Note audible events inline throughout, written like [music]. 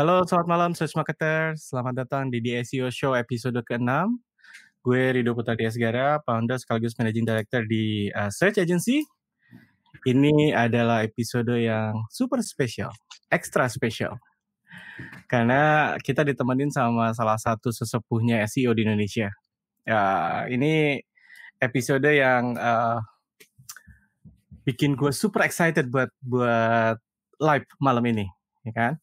Halo, selamat malam Search Marketer. Selamat datang di The SEO Show episode ke-6. Gue Rido Putra Diasgara, founder sekaligus managing director di uh, Search Agency. Ini adalah episode yang super spesial, extra spesial. Karena kita ditemenin sama salah satu sesepuhnya SEO di Indonesia. Ya, ini episode yang uh, bikin gue super excited buat buat live malam ini, ya kan?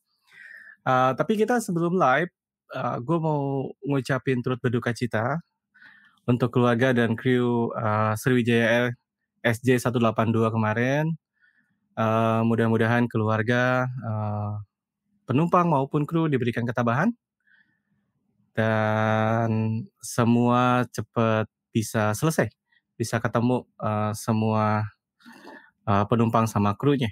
Uh, tapi kita sebelum live, uh, gue mau ngucapin turut berduka cita untuk keluarga dan kru uh, Sriwijaya Air SJ 182 kemarin. Uh, mudah-mudahan keluarga, uh, penumpang maupun kru diberikan ketabahan dan semua cepat bisa selesai, bisa ketemu uh, semua uh, penumpang sama krunya.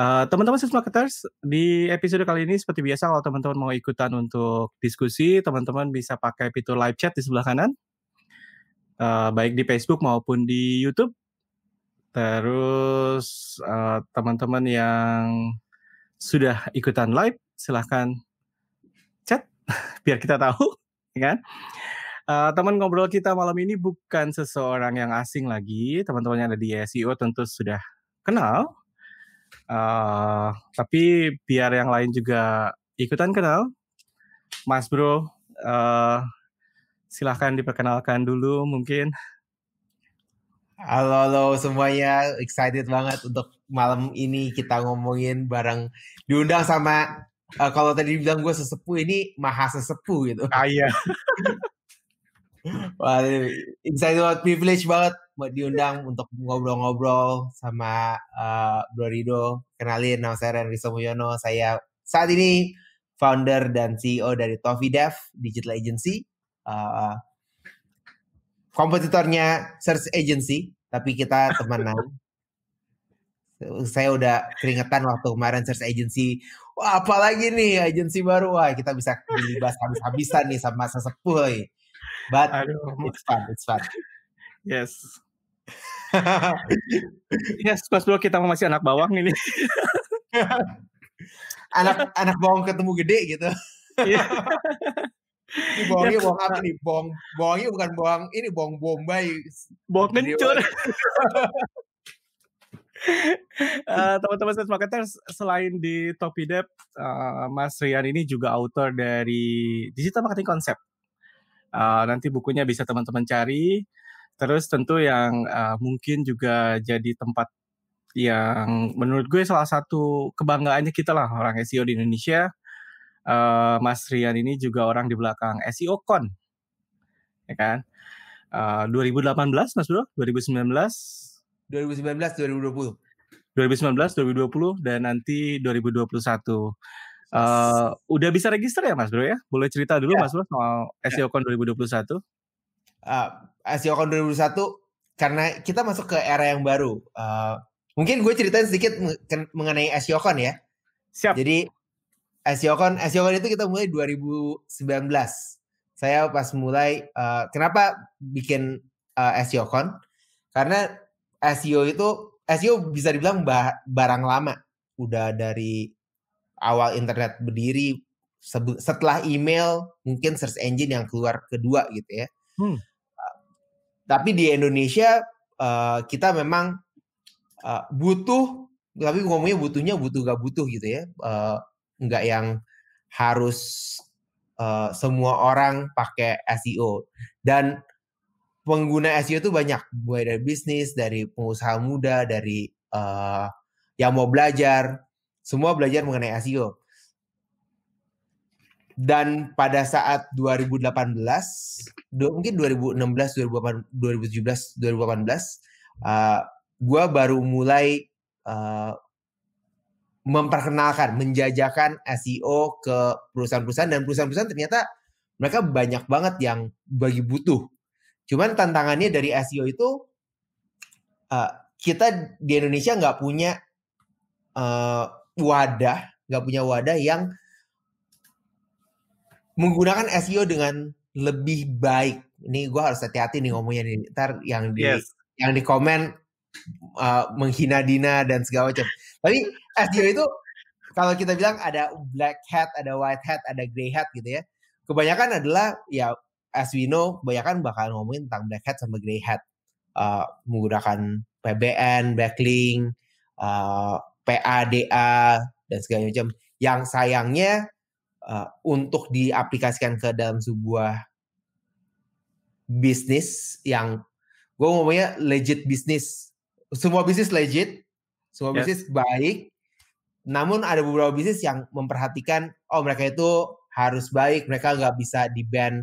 Uh, teman-teman sales marketers di episode kali ini seperti biasa kalau teman-teman mau ikutan untuk diskusi, teman-teman bisa pakai fitur live chat di sebelah kanan, uh, baik di Facebook maupun di YouTube. Terus uh, teman-teman yang sudah ikutan live, silahkan chat [laughs] biar kita tahu, [laughs] ya kan? Uh, teman ngobrol kita malam ini bukan seseorang yang asing lagi, teman-teman yang ada di SEO tentu sudah kenal. Uh, tapi biar yang lain juga ikutan kenal, Mas Bro, uh, silahkan diperkenalkan dulu mungkin. Halo, halo semuanya, excited banget untuk malam ini kita ngomongin bareng diundang sama uh, kalau tadi bilang gue sesepuh ini maha sesepuh gitu. Ah iya. [laughs] Wah, excited banget, privilege banget buat diundang untuk ngobrol-ngobrol sama uh, Bro Rido. Kenalin, nama saya Renry Mulyono. Saya saat ini founder dan CEO dari Toffee Dev Digital Agency. Uh, kompetitornya Search Agency, tapi kita temenan. Saya udah keringetan waktu kemarin Search Agency. Wah, apalagi nih agensi baru. Wah, kita bisa dibahas habis-habisan nih sama sesepuh. But Aduh. it's fun, it's fun. Yes. yes, pas dulu kita masih anak bawang ini. [laughs] anak anak bawang ketemu gede gitu. Iya. [laughs] Ini bawangnya ya, bawang apa nih? Bawang bawangnya bukan bawang ini bawang bombay. Bawang kencur. uh, [laughs] teman-teman sales marketers selain di Topidep, uh, Mas Rian ini juga author dari Digital Marketing Concept. Uh, nanti bukunya bisa teman-teman cari. Terus tentu yang uh, mungkin juga jadi tempat yang menurut gue salah satu kebanggaannya kita lah orang SEO di Indonesia uh, Mas Rian ini juga orang di belakang SEO Con, ya kan? Uh, 2018 Mas Bro, 2019, 2019, 2020, 2019, 2020 dan nanti 2021. Uh, udah bisa register ya Mas Bro ya? Boleh cerita dulu ya. Mas Bro soal SEO Con 2021? Uh, SEO Con 2021 karena kita masuk ke era yang baru. Uh, mungkin gue ceritain sedikit mengenai SEO Con ya. Siap. Jadi SEOCon, SEOCon itu kita mulai 2019. Saya pas mulai, uh, kenapa bikin uh, SEOCon? Karena SEO itu, SEO bisa dibilang barang lama. Udah dari awal internet berdiri, setelah email, mungkin search engine yang keluar kedua gitu ya. Hmm. Uh, tapi di Indonesia, uh, kita memang uh, butuh, tapi ngomongnya butuhnya butuh gak butuh gitu ya. Uh, nggak yang harus uh, semua orang pakai SEO dan pengguna SEO itu banyak mulai dari bisnis dari pengusaha muda dari uh, yang mau belajar semua belajar mengenai SEO dan pada saat 2018 mungkin 2016 2017 2018 uh, gue baru mulai uh, memperkenalkan, menjajakan SEO ke perusahaan-perusahaan dan perusahaan-perusahaan ternyata mereka banyak banget yang bagi butuh. Cuman tantangannya dari SEO itu uh, kita di Indonesia nggak punya uh, wadah, nggak punya wadah yang menggunakan SEO dengan lebih baik. Ini gue harus hati-hati nih ngomongnya nih. Ntar yang di yes. yang di komen uh, menghina Dina dan segala macam. Tapi SEO itu kalau kita bilang ada black hat, ada white hat, ada gray hat gitu ya. Kebanyakan adalah ya as we know, kebanyakan bakal ngomongin tentang black hat sama gray hat. Uh, menggunakan PBN, backlink, uh, PADA dan segala macam. Yang sayangnya uh, untuk diaplikasikan ke dalam sebuah bisnis yang gue ngomongnya legit bisnis. Semua bisnis legit, semua yes. bisnis baik. Namun ada beberapa bisnis yang memperhatikan, oh mereka itu harus baik, mereka nggak bisa di ban,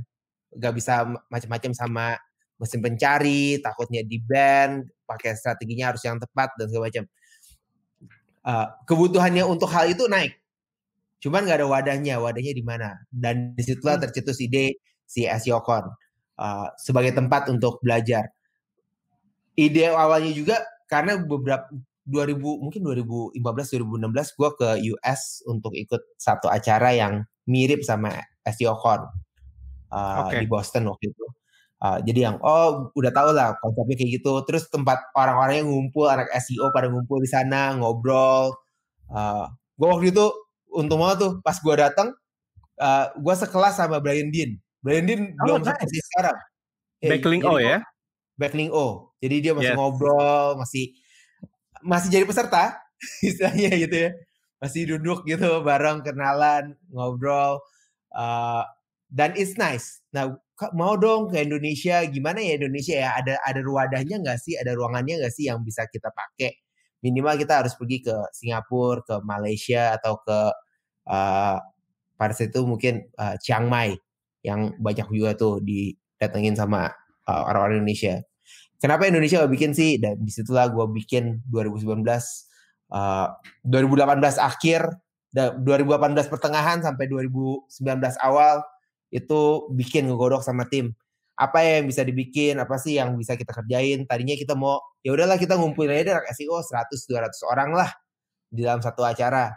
nggak bisa macam-macam sama mesin pencari, takutnya di ban, pakai strateginya harus yang tepat dan segala macam. Uh, kebutuhannya untuk hal itu naik, cuman nggak ada wadahnya, wadahnya di mana? Dan di situlah hmm. tercetus ide si SEOCon uh, sebagai tempat untuk belajar. Ide awalnya juga karena beberapa 2000 mungkin 2015 2016 gue ke US untuk ikut satu acara yang mirip sama SEOCon uh, okay. di Boston waktu itu. Uh, jadi yang oh udah tau lah konsepnya kayak gitu. Terus tempat orang-orang yang ngumpul anak SEO pada ngumpul di sana ngobrol. Uh, gue waktu itu untung banget tuh pas gue datang, uh, gue sekelas sama Brian Dean. Brian Dean oh, belum nice. seperti sekarang. Eh, Backlink O ya? Backlink O. Jadi dia masih yes. ngobrol, masih masih jadi peserta [laughs] istilahnya gitu ya. Masih duduk gitu bareng kenalan, ngobrol. Uh, dan it's nice. Nah, mau dong ke Indonesia. Gimana ya Indonesia ya? Ada ada wadahnya nggak sih? Ada ruangannya nggak sih yang bisa kita pakai? Minimal kita harus pergi ke Singapura ke Malaysia atau ke uh, pada itu mungkin uh, Chiang Mai yang banyak juga tuh didatengin sama uh, orang-orang Indonesia. Kenapa Indonesia gak bikin sih? Dan di situlah gue bikin 2019 uh, 2018 akhir 2018 pertengahan sampai 2019 awal itu bikin ngegodok sama tim. Apa yang bisa dibikin apa sih yang bisa kita kerjain? Tadinya kita mau ya udahlah kita ngumpulin aja SEO 100 200 orang lah di dalam satu acara.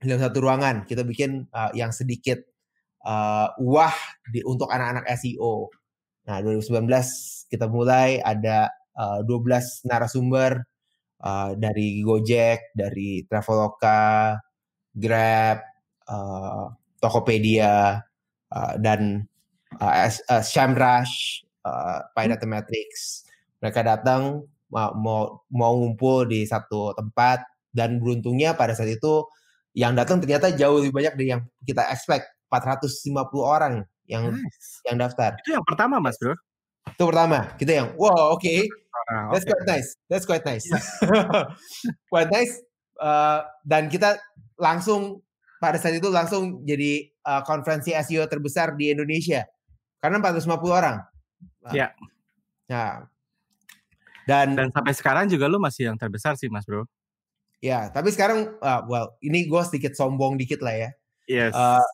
Di dalam satu ruangan kita bikin uh, yang sedikit uh, wah di untuk anak-anak SEO nah 2019 kita mulai ada uh, 12 narasumber uh, dari Gojek dari Traveloka Grab uh, Tokopedia uh, dan uh, uh, Shamrush, uh, Pilot Matrix. Mereka datang mau mau ngumpul di satu tempat dan beruntungnya pada saat itu yang datang ternyata jauh lebih banyak dari yang kita expect 450 orang yang nice. yang daftar. Itu yang pertama Mas Bro. Itu pertama. Kita yang wow oke. Okay. Ah, That's okay. quite nice. That's quite nice. [laughs] quite nice. Uh, dan kita langsung pada saat itu langsung jadi uh, konferensi SEO terbesar di Indonesia karena 450 orang. Nah, ya. Nah, dan dan sampai sekarang juga lu masih yang terbesar sih, Mas Bro. Ya, tapi sekarang, uh, well, ini gue sedikit sombong dikit lah ya. Yes. Uh,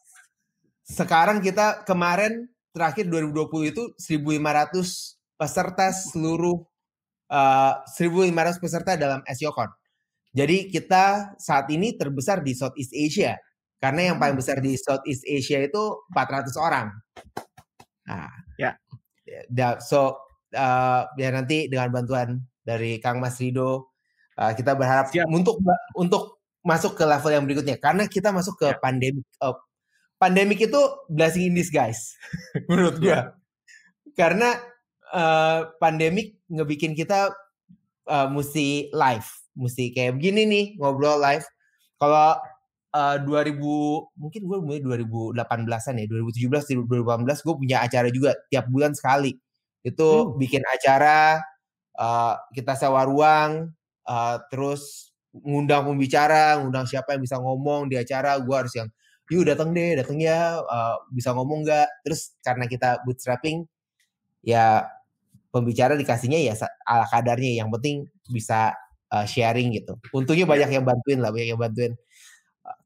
sekarang kita kemarin terakhir 2020 itu 1.500 peserta seluruh uh, 1.500 peserta dalam SEOCon. Jadi kita saat ini terbesar di Southeast Asia. Karena yang paling hmm. besar di Southeast Asia itu 400 orang. Nah, ya. Yeah. So uh, biar nanti dengan bantuan dari Kang Mas Rido uh, kita berharap Siap. untuk untuk masuk ke level yang berikutnya karena kita masuk ke ya. pandemik. Uh, pandemik itu blessing in disguise [laughs] menurut gua. Ya. Karena uh, pandemik ngebikin kita uh, mesti live, mesti kayak begini nih ngobrol live. Kalau uh, 2000 mungkin gue mulai 2018-an ya 2017 2018 gue punya acara juga tiap bulan sekali. Itu hmm. bikin acara uh, kita sewa ruang uh, terus ngundang pembicara ngundang siapa yang bisa ngomong di acara gue harus yang yuk datang deh datang ya uh, bisa ngomong nggak? Terus karena kita bootstrapping ya pembicara dikasihnya ya ala kadarnya yang penting bisa uh, sharing gitu. Untungnya banyak yang bantuin lah banyak yang bantuin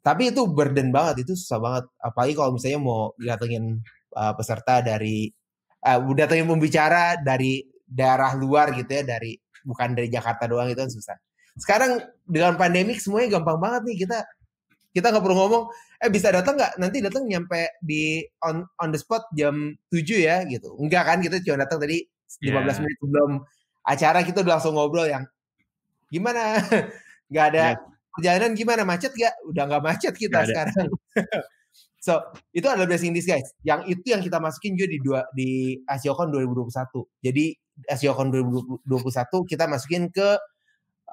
tapi itu burden banget itu susah banget. Apalagi kalau misalnya mau datengin uh, peserta dari uh, datengin pembicara dari daerah luar gitu ya dari bukan dari Jakarta doang itu kan susah. Sekarang dengan pandemik semuanya gampang banget nih kita kita nggak perlu ngomong eh bisa datang nggak? Nanti datang nyampe di on on the spot jam 7 ya gitu. Enggak kan kita cuma datang tadi 15 yeah. menit sebelum acara kita udah langsung ngobrol yang gimana? [laughs] Nggak ada yeah perjalanan gimana macet gak? Udah nggak macet kita sekarang. [laughs] so itu adalah blessing this guys. Yang itu yang kita masukin juga di dua di AsioCon 2021. Jadi AsioCon 2021 kita masukin ke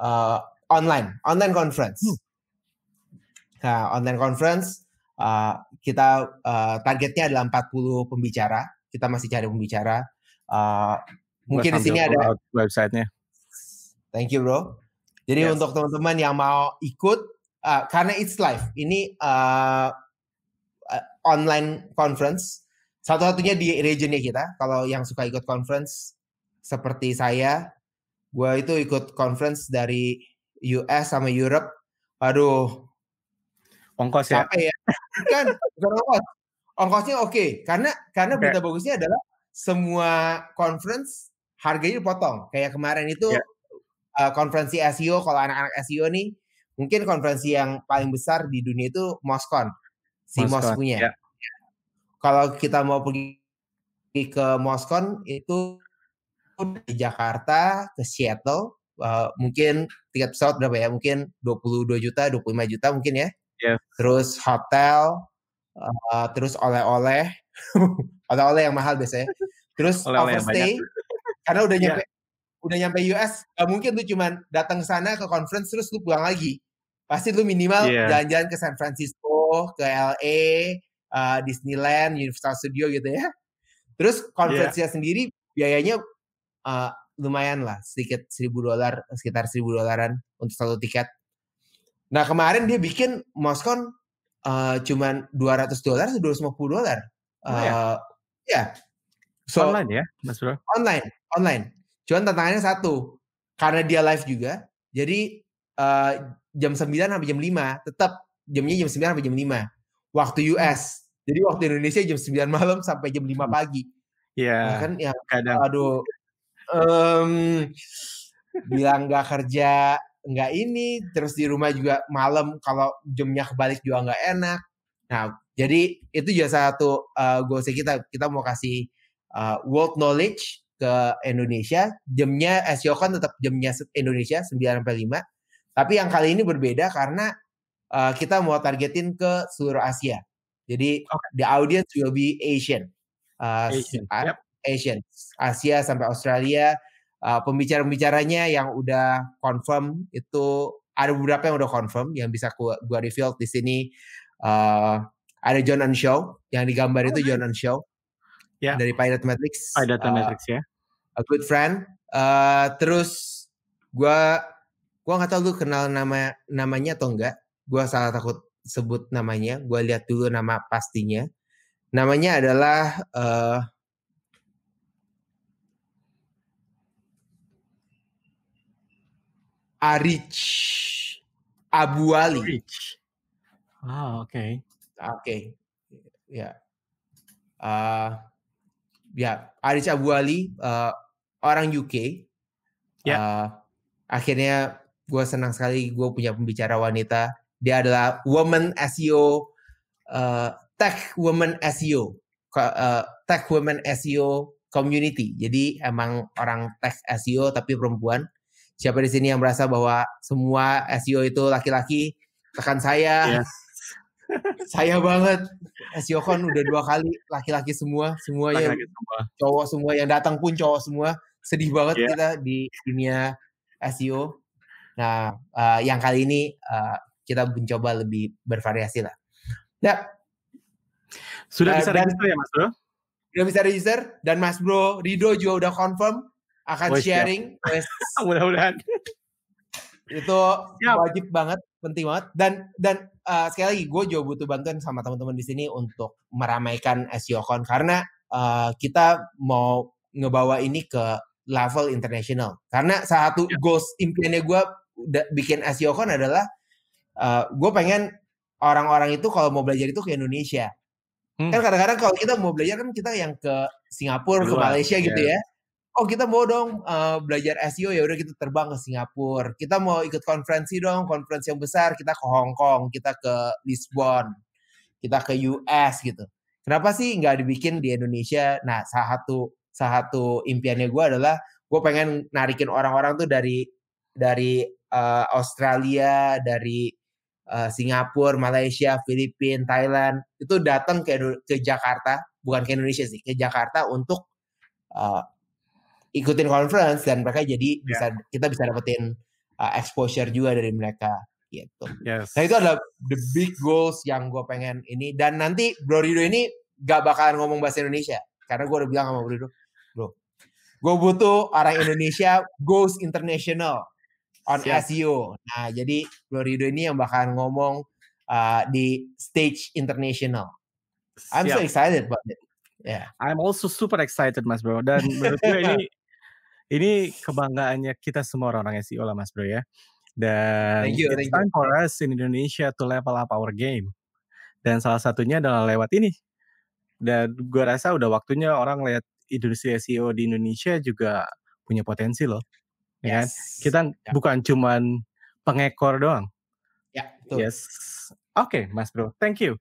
uh, online, online conference. Hmm. Nah, online conference uh, kita uh, targetnya adalah 40 pembicara. Kita masih cari pembicara. Uh, mungkin di sini ada websitenya. Thank you bro. Jadi yes. untuk teman-teman yang mau ikut, uh, karena it's live, ini uh, uh, online conference. Satu-satunya di regionnya kita. Kalau yang suka ikut conference seperti saya, gue itu ikut conference dari US sama Europe. Aduh, ongkos ya? Capek ya. Kan, bukan ongkos. Ongkosnya oke, okay. karena karena okay. berita bagusnya adalah semua conference harganya dipotong. Kayak kemarin itu yeah uh, konferensi SEO kalau anak-anak SEO nih mungkin konferensi yang paling besar di dunia itu Moscon si Mos punya. Ya. Kalau kita mau pergi ke Moscon itu di Jakarta ke Seattle uh, mungkin tiket pesawat berapa ya? Mungkin 22 juta, 25 juta mungkin ya. Yeah. Terus hotel, uh, terus oleh-oleh, [laughs] oleh-oleh yang mahal biasanya. Terus oleh-oleh overstay, karena udah nyampe yeah udah nyampe US gak mungkin tuh cuman datang ke sana ke conference terus lu pulang lagi. Pasti lu minimal yeah. jalan-jalan ke San Francisco ke LA uh, Disneyland Universal Studio gitu ya. Terus conference-nya yeah. sendiri biayanya uh, lumayan lah sedikit seribu dolar sekitar seribu dolaran untuk satu tiket. Nah kemarin dia bikin Moscon uh, cuman 200 dolar 250 dolar. Uh, oh, ya, yeah. so online ya mas bro? Online online Cuman tantangannya satu, karena dia live juga, jadi uh, jam 9 sampai jam 5, tetap jamnya jam 9 sampai jam 5. Waktu US. Jadi waktu Indonesia jam 9 malam sampai jam 5 hmm. pagi. Iya. Yeah, kan ya kadang. aduh um, bilang nggak kerja nggak ini terus di rumah juga malam kalau jamnya kebalik juga nggak enak nah jadi itu juga satu uh, goals kita kita mau kasih uh, world knowledge ke Indonesia, jamnya SEO kan tetap jamnya Indonesia 9 sampai 5. Tapi yang kali ini berbeda karena uh, kita mau targetin ke seluruh Asia. Jadi okay. the audience will be Asian. Uh, Asian. Yep. Asian. Asia sampai Australia. Uh, pembicara-pembicaranya yang udah confirm itu ada beberapa yang udah confirm yang bisa gua, gua reveal di sini. Uh, ada John Show yang digambar oh, itu John Show yeah. dari Pirate Matrix. Pirate uh, Matrix ya. A good friend. Uh, terus gue gue nggak tahu lu kenal nama namanya atau enggak. Gue salah takut sebut namanya. Gue lihat dulu nama pastinya. Namanya adalah uh, Arich Abu Ali. Arich. Ah, oke. Okay. Oke. Okay. Ya. Uh, ya, Aris Abu Ali uh, orang UK. Ya. Uh, akhirnya gue senang sekali gue punya pembicara wanita. Dia adalah woman SEO, uh, tech woman SEO, uh, tech woman SEO community. Jadi emang orang tech SEO tapi perempuan. Siapa di sini yang merasa bahwa semua SEO itu laki-laki? Tekan saya. Yeah saya banget. SEO Con udah dua kali laki-laki semua semuanya laki -laki semua. cowok semua yang datang pun cowok semua. Sedih banget yeah. kita di dunia SEO nah uh, yang kali ini uh, kita mencoba lebih bervariasi lah. Ya. Sudah uh, bisa register ya mas bro? Sudah bisa register. Dan mas bro Rido juga udah confirm akan oh, sharing. [laughs] Mudah-mudahan itu Siap. wajib banget penting banget dan dan uh, sekali lagi gue juga butuh bantuan sama teman-teman di sini untuk meramaikan SEOCon karena uh, kita mau ngebawa ini ke level internasional karena salah satu ya. goals impiannya gue bikin SEOCon adalah uh, gue pengen orang-orang itu kalau mau belajar itu ke Indonesia hmm. kan kadang-kadang kalau kita mau belajar kan kita yang ke Singapura ke Malaysia gitu ya oh kita mau dong uh, belajar SEO ya udah kita terbang ke Singapura. Kita mau ikut konferensi dong, konferensi yang besar kita ke Hong Kong, kita ke Lisbon, kita ke US gitu. Kenapa sih nggak dibikin di Indonesia? Nah, salah satu salah satu impiannya gue adalah gue pengen narikin orang-orang tuh dari dari uh, Australia, dari uh, Singapura, Malaysia, Filipina, Thailand itu datang ke ke Jakarta, bukan ke Indonesia sih, ke Jakarta untuk uh, ikutin conference dan mereka jadi yeah. bisa kita bisa dapetin uh, exposure juga dari mereka gitu. Yes. Nah itu adalah the big goals yang gue pengen ini dan nanti Bro Rido ini gak bakalan ngomong bahasa Indonesia karena gue udah bilang sama Bro Rido, bro, gue butuh orang Indonesia goes international on Siap. SEO. Nah jadi Bro Rido ini yang bakalan ngomong uh, di stage international. I'm Siap. so excited about it. Yeah. I'm also super excited Mas Bro dan menurut gue ini [laughs] ini kebanggaannya kita semua orang-orang SEO lah Mas Bro ya. Dan thank you, it's thank time you. for us in Indonesia to level up our game. Dan salah satunya adalah lewat ini. Dan gue rasa udah waktunya orang lihat industri SEO di Indonesia juga punya potensi loh. Ya kan? Kita yeah. bukan cuman pengekor doang. Ya, betul. Yes. Oke, okay, Mas Bro. Thank you.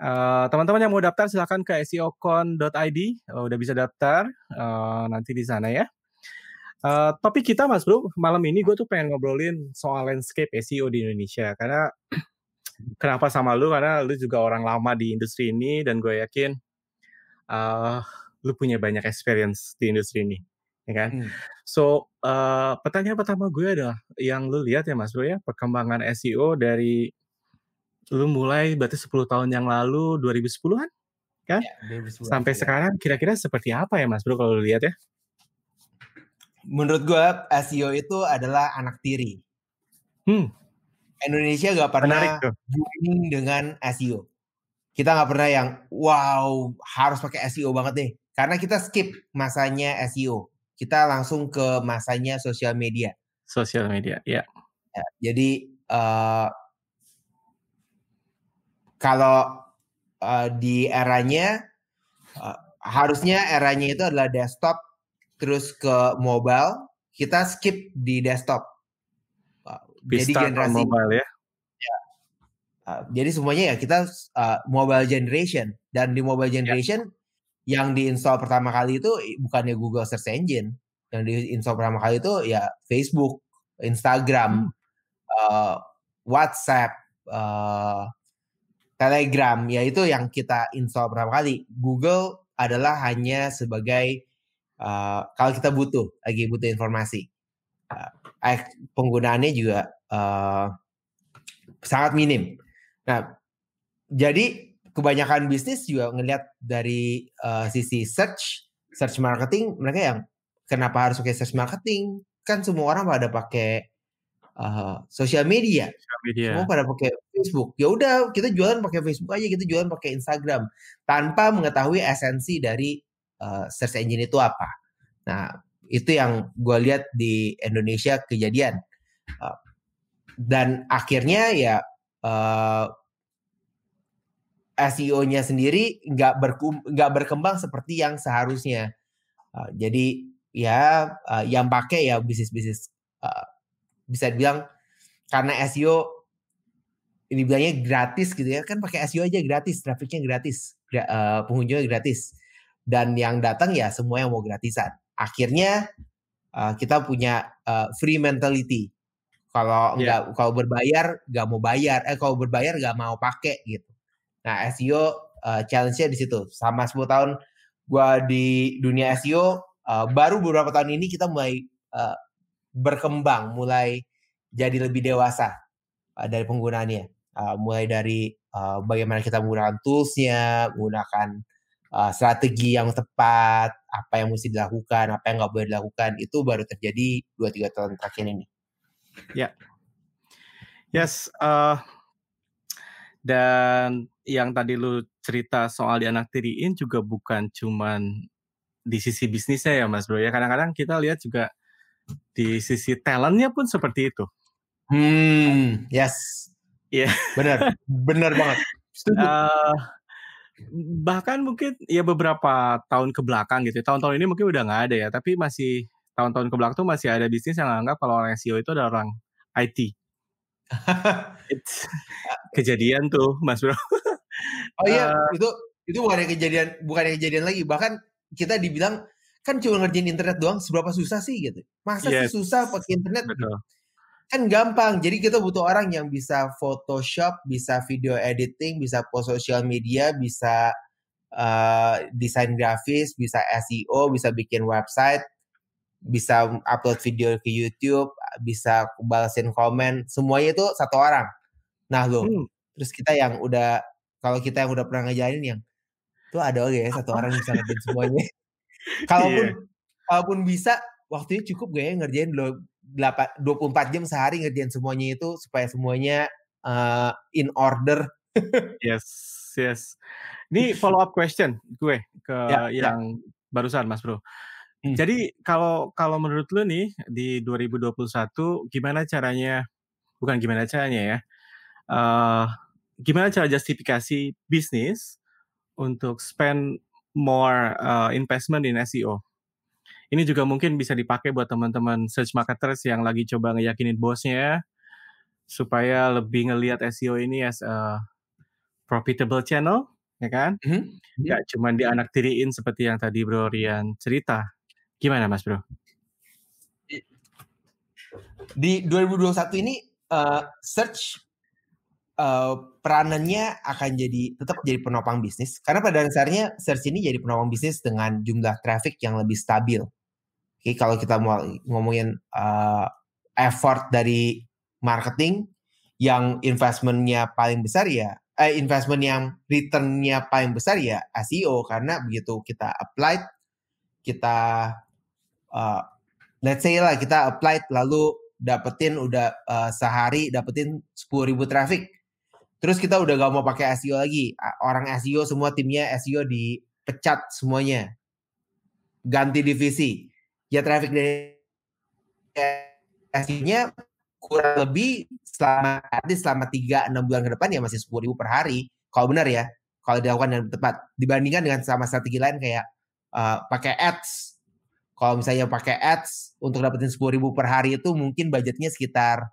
Uh, teman-teman yang mau daftar silahkan ke seocon.id. Uh, udah bisa daftar uh, nanti di sana ya. Uh, topik kita Mas Bro, malam ini gue tuh pengen ngobrolin soal landscape SEO di Indonesia karena [clears throat] kenapa sama lu karena lu juga orang lama di industri ini dan gue yakin uh, lu punya banyak experience di industri ini, ya kan? Hmm. So uh, pertanyaan pertama gue adalah yang lu lihat ya Mas Bro ya perkembangan SEO dari lu mulai berarti 10 tahun yang lalu 2010-an kan? Ya, 2010 Sampai ya. sekarang kira-kira seperti apa ya Mas Bro kalau lu lihat ya? Menurut gue SEO itu adalah anak tiri. Hmm. Indonesia gak pernah booming dengan SEO. Kita gak pernah yang wow harus pakai SEO banget nih. Karena kita skip masanya SEO. Kita langsung ke masanya sosial media. Sosial media, ya. ya jadi uh, kalau uh, di eranya uh, harusnya eranya itu adalah desktop terus ke mobile, kita skip di desktop. jadi generasi mobile ya. ya. Uh, jadi semuanya ya kita uh, mobile generation dan di mobile ya. generation ya. yang diinstal pertama kali itu bukannya Google Search Engine, yang diinstal pertama kali itu ya Facebook, Instagram, hmm. uh, WhatsApp, uh, Telegram, ya itu yang kita install pertama kali. Google adalah hanya sebagai uh, kalau kita butuh lagi butuh informasi uh, penggunaannya juga uh, sangat minim. Nah, jadi kebanyakan bisnis juga ngelihat dari uh, sisi search, search marketing, mereka yang kenapa harus pakai search marketing? Kan semua orang pada pakai uh, sosial media. media. Semua pada pakai Facebook. Ya udah, kita jualan pakai Facebook aja, kita jualan pakai Instagram tanpa mengetahui esensi dari uh, search engine itu apa. Nah, itu yang gue lihat di Indonesia kejadian. Uh, dan akhirnya ya uh, eh, SEO-nya sendiri nggak nggak berkembang seperti yang seharusnya. Uh, jadi ya uh, yang pakai ya bisnis-bisnis uh, bisa dibilang karena SEO ini bilangnya gratis gitu ya kan pakai SEO aja gratis, trafiknya gratis, uh, pengunjungnya gratis dan yang datang ya semua yang mau gratisan. Akhirnya uh, kita punya uh, free mentality. Kalau yeah. nggak kalau berbayar nggak mau bayar, eh kalau berbayar nggak mau pakai gitu. Nah SEO uh, eh, challenge-nya di situ. Sama 10 tahun gue di dunia SEO, uh, baru beberapa tahun ini kita mulai uh, berkembang, mulai jadi lebih dewasa uh, dari penggunaannya. Uh, mulai dari uh, bagaimana kita menggunakan toolsnya, menggunakan uh, strategi yang tepat, apa yang mesti dilakukan, apa yang nggak boleh dilakukan, itu baru terjadi dua tiga tahun terakhir ini. Ya, yes. Uh, dan yang tadi lu cerita soal di anak tiriin juga bukan cuman di sisi bisnisnya ya Mas Bro ya. Kadang-kadang kita lihat juga di sisi talentnya pun seperti itu. Hmm, yes. Iya. Yeah. Benar, benar banget. Uh, bahkan mungkin ya beberapa tahun ke belakang gitu. Tahun-tahun ini mungkin udah nggak ada ya, tapi masih tahun-tahun ke belakang tuh masih ada bisnis yang anggap kalau orang SEO itu adalah orang [laughs] IT. kejadian tuh, Mas Bro. [laughs] oh iya, uh, itu itu bukan yang kejadian, bukan yang kejadian lagi. Bahkan kita dibilang kan cuma ngerjain internet doang, seberapa susah sih gitu. Masa yes, sih susah pakai internet? Betul. Kan gampang. Jadi kita butuh orang yang bisa Photoshop, bisa video editing, bisa post social media, bisa uh, desain grafis, bisa SEO, bisa bikin website, bisa upload video ke YouTube, bisa balasin komen, semuanya itu satu orang. Nah lo, hmm. terus kita yang udah kalau kita yang udah pernah ngejalanin yang tuh ada oke ya satu orang bisa ngerjain semuanya. [laughs] kalaupun yeah. kalaupun bisa waktunya cukup gak ya ngerjain lo 24 jam sehari ngerjain semuanya itu supaya semuanya uh, in order. [laughs] yes, yes. Ini follow up question gue ke ya, ya. yang ya. barusan Mas Bro. Hmm. Jadi kalau kalau menurut lu nih di 2021 gimana caranya bukan gimana caranya ya. Uh, gimana cara justifikasi bisnis untuk spend more uh, investment in SEO? Ini juga mungkin bisa dipakai buat teman-teman search marketers yang lagi coba ngeyakinin bosnya supaya lebih ngelihat SEO ini as a profitable channel, ya kan? Mm-hmm. Gak cuma dianak tiriin seperti yang tadi Bro Rian cerita. Gimana Mas Bro? Di 2021 ini uh, search uh, peranannya akan jadi tetap jadi penopang bisnis karena pada dasarnya search ini jadi penopang bisnis dengan jumlah traffic yang lebih stabil. Oke, kalau kita mau ngomongin uh, effort dari marketing yang investmentnya paling besar ya, eh, investment yang returnnya paling besar ya SEO karena begitu kita apply, kita uh, let's say lah kita apply lalu dapetin udah uh, sehari dapetin 10.000 traffic. Terus kita udah gak mau pakai SEO lagi. Orang SEO semua timnya SEO dipecat semuanya. Ganti divisi ya traffic dari SEO-nya kurang lebih selama arti selama 3 6 bulan ke depan ya masih 10 ribu per hari. Kalau benar ya kalau dilakukan dengan tepat. Dibandingkan dengan sama strategi lain kayak uh, pakai ads. Kalau misalnya pakai ads untuk dapetin 10 ribu per hari itu mungkin budgetnya sekitar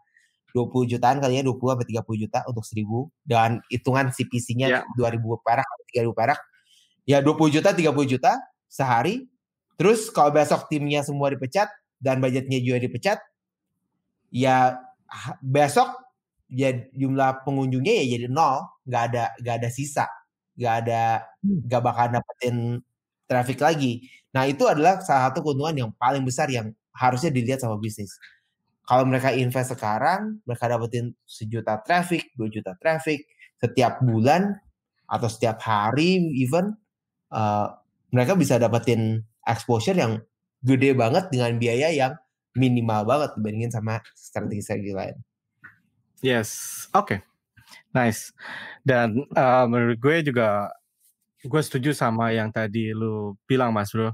20 jutaan kali ya 20 sampai 30 juta untuk 1000 dan hitungan CPC-nya yeah. 2000 perak 3000 perak. Ya 20 juta 30 juta sehari Terus kalau besok timnya semua dipecat dan budgetnya juga dipecat, ya besok ya jumlah pengunjungnya ya jadi nol, nggak ada nggak ada sisa, nggak ada hmm. nggak bakal dapetin traffic lagi. Nah itu adalah salah satu keuntungan yang paling besar yang harusnya dilihat sama bisnis. Kalau mereka invest sekarang, mereka dapetin sejuta traffic, dua juta traffic setiap bulan atau setiap hari even uh, mereka bisa dapetin exposure yang gede banget dengan biaya yang minimal banget dibandingin sama strategi-strategi lain. Yes, oke, okay. nice. Dan uh, menurut gue juga gue setuju sama yang tadi lu bilang mas bro.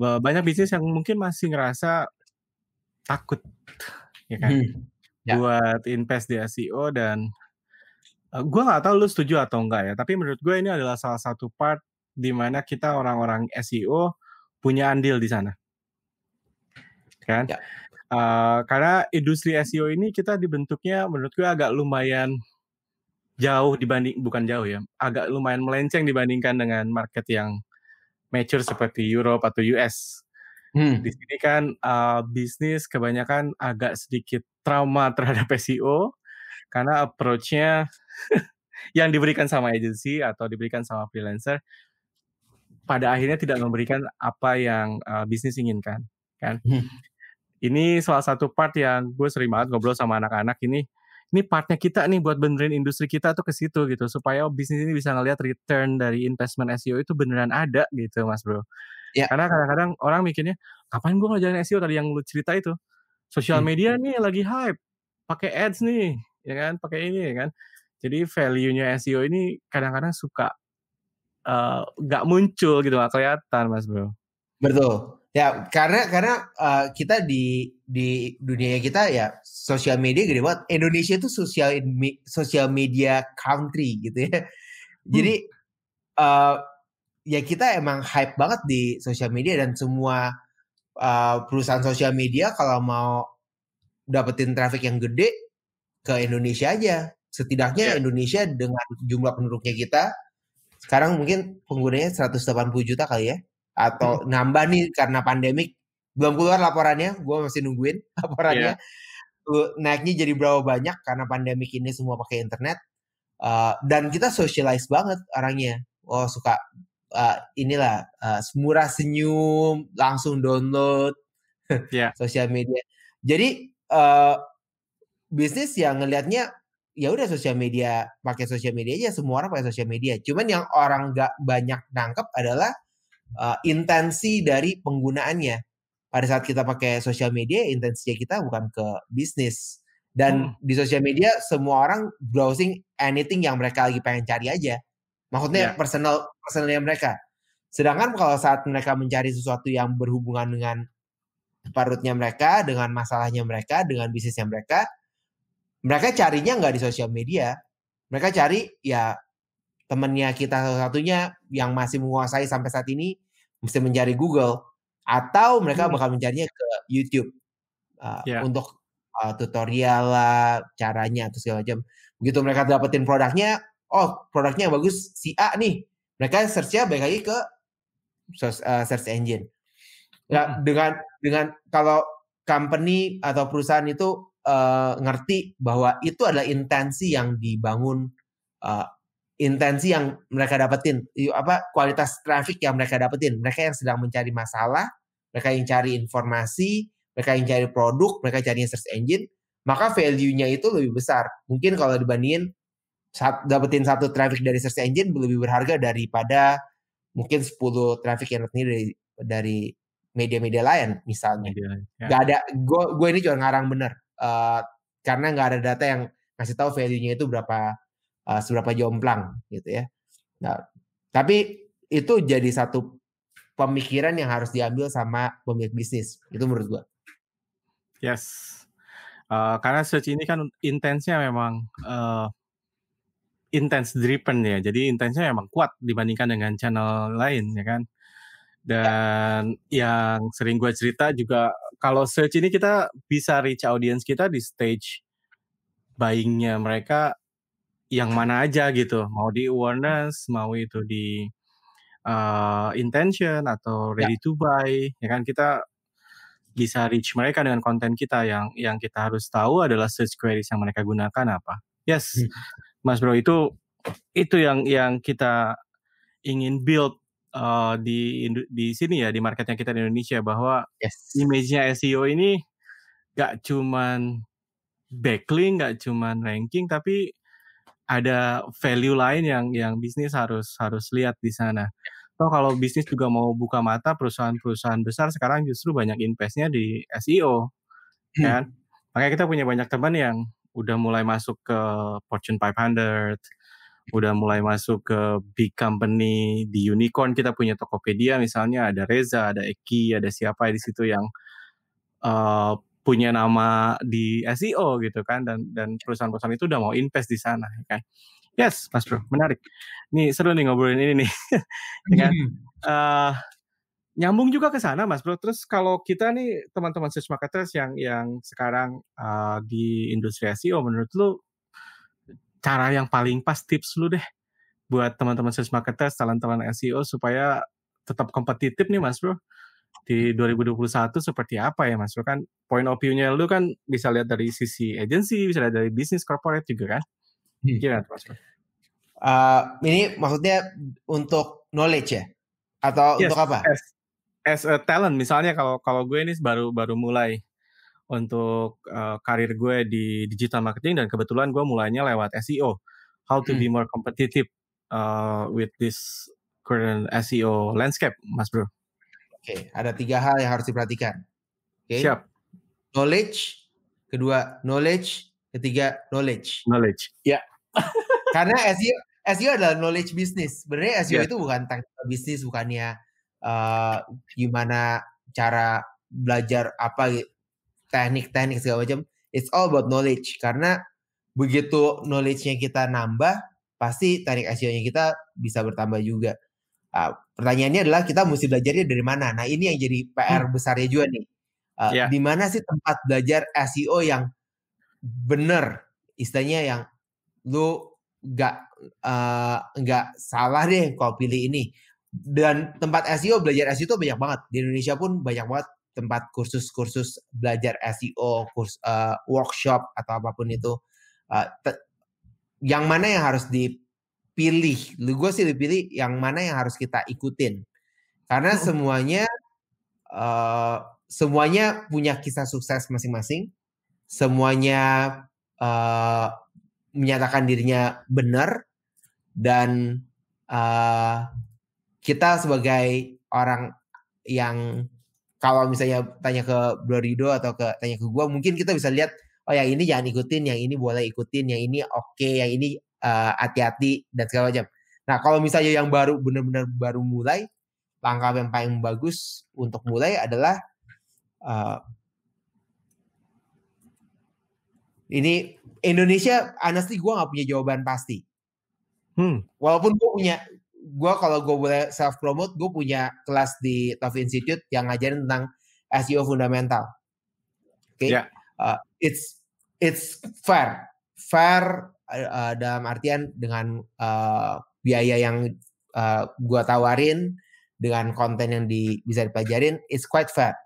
Banyak bisnis yang mungkin masih ngerasa takut, ya kan, hmm. ya. buat invest di SEO dan uh, gue nggak tahu lu setuju atau enggak ya. Tapi menurut gue ini adalah salah satu part di mana kita orang-orang SEO punya andil di sana. Kan? Ya. Uh, karena industri SEO ini kita dibentuknya menurut gue agak lumayan jauh dibanding bukan jauh ya, agak lumayan melenceng dibandingkan dengan market yang mature seperti Europe atau US. Hmm. Di sini kan uh, bisnis kebanyakan agak sedikit trauma [laughs] terhadap SEO karena approach-nya [laughs] yang diberikan sama agency atau diberikan sama freelancer pada akhirnya tidak memberikan apa yang uh, bisnis inginkan kan hmm. ini salah satu part yang gue sering banget ngobrol sama anak-anak ini ini partnya kita nih buat benerin industri kita tuh ke situ gitu supaya bisnis ini bisa ngelihat return dari investment SEO itu beneran ada gitu mas bro ya. karena kadang-kadang orang mikirnya kapan gue ngajarin SEO tadi yang lu cerita itu sosial hmm. media nih lagi hype pakai ads nih ya kan pakai ini ya kan jadi value-nya SEO ini kadang-kadang suka nggak uh, muncul gitu nggak kelihatan mas bro. Betul. Ya karena karena uh, kita di di dunia kita ya sosial media gede banget. Indonesia itu sosial sosial media country gitu ya. Jadi uh, ya kita emang hype banget di sosial media dan semua uh, perusahaan sosial media kalau mau dapetin traffic yang gede ke Indonesia aja. Setidaknya yeah. Indonesia dengan jumlah penduduknya kita sekarang mungkin penggunanya 180 juta kali ya atau hmm. nambah nih karena pandemik belum keluar laporannya gue masih nungguin [laughs] laporannya yeah. naiknya jadi berapa banyak karena pandemik ini semua pakai internet uh, dan kita socialize banget orangnya oh suka uh, inilah uh, murah senyum langsung download [laughs] yeah. sosial media jadi uh, bisnis yang ngelihatnya ya udah sosial media pakai sosial media aja semua orang pakai sosial media. Cuman yang orang nggak banyak nangkep adalah uh, intensi dari penggunaannya. Pada saat kita pakai sosial media intensinya kita bukan ke bisnis. Dan hmm. di sosial media semua orang browsing anything yang mereka lagi pengen cari aja. Maksudnya yeah. personal personalnya mereka. Sedangkan kalau saat mereka mencari sesuatu yang berhubungan dengan parutnya mereka dengan masalahnya mereka dengan bisnisnya mereka mereka carinya nggak di sosial media. Mereka cari ya temennya kita salah satunya yang masih menguasai sampai saat ini mesti mencari Google atau mereka hmm. bakal mencarinya ke YouTube uh, yeah. untuk uh, tutorial lah caranya atau segala macam. Begitu mereka dapetin produknya, oh produknya bagus si A nih, mereka searchnya balik lagi ke uh, search engine. Ya hmm. dengan dengan kalau company atau perusahaan itu uh, ngerti bahwa itu adalah intensi yang dibangun uh, intensi yang mereka dapetin apa kualitas traffic yang mereka dapetin mereka yang sedang mencari masalah mereka yang cari informasi mereka yang cari produk mereka cari search engine maka value-nya itu lebih besar mungkin kalau dibandingin saat dapetin satu traffic dari search engine lebih berharga daripada mungkin 10 traffic yang datangnya dari dari media-media lain misalnya. Media, ya. Gak ada, gue ini juga ngarang bener uh, karena nggak ada data yang ngasih tahu value-nya itu berapa uh, seberapa jomplang gitu ya. Nah, tapi itu jadi satu pemikiran yang harus diambil sama pemilik bisnis itu menurut gua. Yes. Uh, karena search ini kan intensnya memang uh, intense driven ya. Jadi intensnya memang kuat dibandingkan dengan channel lain ya kan. Ya. Dan ya. yang sering gue cerita juga kalau search ini kita bisa reach audience kita di stage buyingnya mereka yang mana aja gitu. Mau di awareness, mau itu di uh, intention atau ya. ready ya. to buy, ya kan kita bisa reach mereka dengan konten kita yang yang kita harus tahu adalah search queries yang mereka gunakan apa. Yes, hmm. Mas Bro itu itu yang yang kita ingin build uh, di di sini ya di marketnya kita di Indonesia bahwa yes. image-nya SEO ini gak cuman backlink, gak cuman ranking, tapi ada value lain yang yang bisnis harus harus lihat di sana. So kalau bisnis juga mau buka mata perusahaan-perusahaan besar sekarang justru banyak investnya di SEO, hmm. kan? Makanya kita punya banyak teman yang udah mulai masuk ke Fortune 500, udah mulai masuk ke big company di unicorn kita punya Tokopedia misalnya ada Reza, ada Eki, ada siapa di situ yang uh, punya nama di SEO gitu kan dan dan perusahaan-perusahaan itu udah mau invest di sana ya kan. Yes, Mas Bro, menarik. Nih seru nih ngobrolin ini nih. [laughs] ya kan? Uh, [laughs] nyambung juga ke sana Mas Bro. Terus kalau kita nih teman-teman search marketers yang yang sekarang uh, di industri SEO menurut lu cara yang paling pas tips lu deh buat teman-teman sales marketers, talent-talent SEO supaya tetap kompetitif nih Mas Bro. Di 2021 seperti apa ya Mas Bro kan point of view-nya lu kan bisa lihat dari sisi agency, bisa lihat dari bisnis corporate juga kan. Hmm. Gimana Mas Bro? Uh, ini maksudnya untuk knowledge ya? Atau yes, untuk apa? As, as a talent misalnya kalau kalau gue ini baru baru mulai untuk uh, karir gue di digital marketing dan kebetulan gue mulainya lewat SEO. How to hmm. be more competitive uh, with this current SEO landscape, Mas Bro. Oke, okay, ada tiga hal yang harus diperhatikan. Oke. Okay. Siap. Knowledge, kedua knowledge, ketiga knowledge. Knowledge. Ya. [laughs] Karena SEO SEO adalah knowledge business. Sebenarnya SEO yeah. itu bukan technical bisnis, bukannya uh, gimana cara belajar apa teknik-teknik segala macam it's all about knowledge. Karena begitu knowledge-nya kita nambah pasti teknik SEO-nya kita bisa bertambah juga. Uh, pertanyaannya adalah kita mesti belajarnya dari mana? Nah ini yang jadi PR hmm. besarnya juga nih. Uh, yeah. di mana sih tempat belajar SEO yang bener istilahnya yang lu nggak uh, nggak salah deh kalau pilih ini. Dan tempat SEO belajar SEO itu banyak banget. Di Indonesia pun banyak banget tempat kursus-kursus belajar SEO, kurs uh, workshop atau apa pun itu, uh, yang mana yang harus dipilih? Lu gue sih dipilih yang mana yang harus kita ikutin, karena semuanya uh, semuanya punya kisah sukses masing-masing, semuanya uh, menyatakan dirinya benar dan uh, kita sebagai orang yang kalau misalnya tanya ke Bro Rido atau ke tanya ke gue mungkin kita bisa lihat oh yang ini jangan ikutin yang ini boleh ikutin yang ini oke okay, yang ini hati hati-hati dan segala macam nah kalau misalnya yang baru benar-benar baru mulai langkah yang paling bagus untuk mulai adalah uh, ini Indonesia honestly gue nggak punya jawaban pasti hmm. walaupun gue punya gue kalau gue boleh self promote gue punya kelas di Top Institute yang ngajarin tentang SEO fundamental. Oke, okay? Ya. yeah. uh, it's it's fair, fair uh, dalam artian dengan uh, biaya yang uh, gue tawarin dengan konten yang di, bisa dipelajarin, it's quite fair.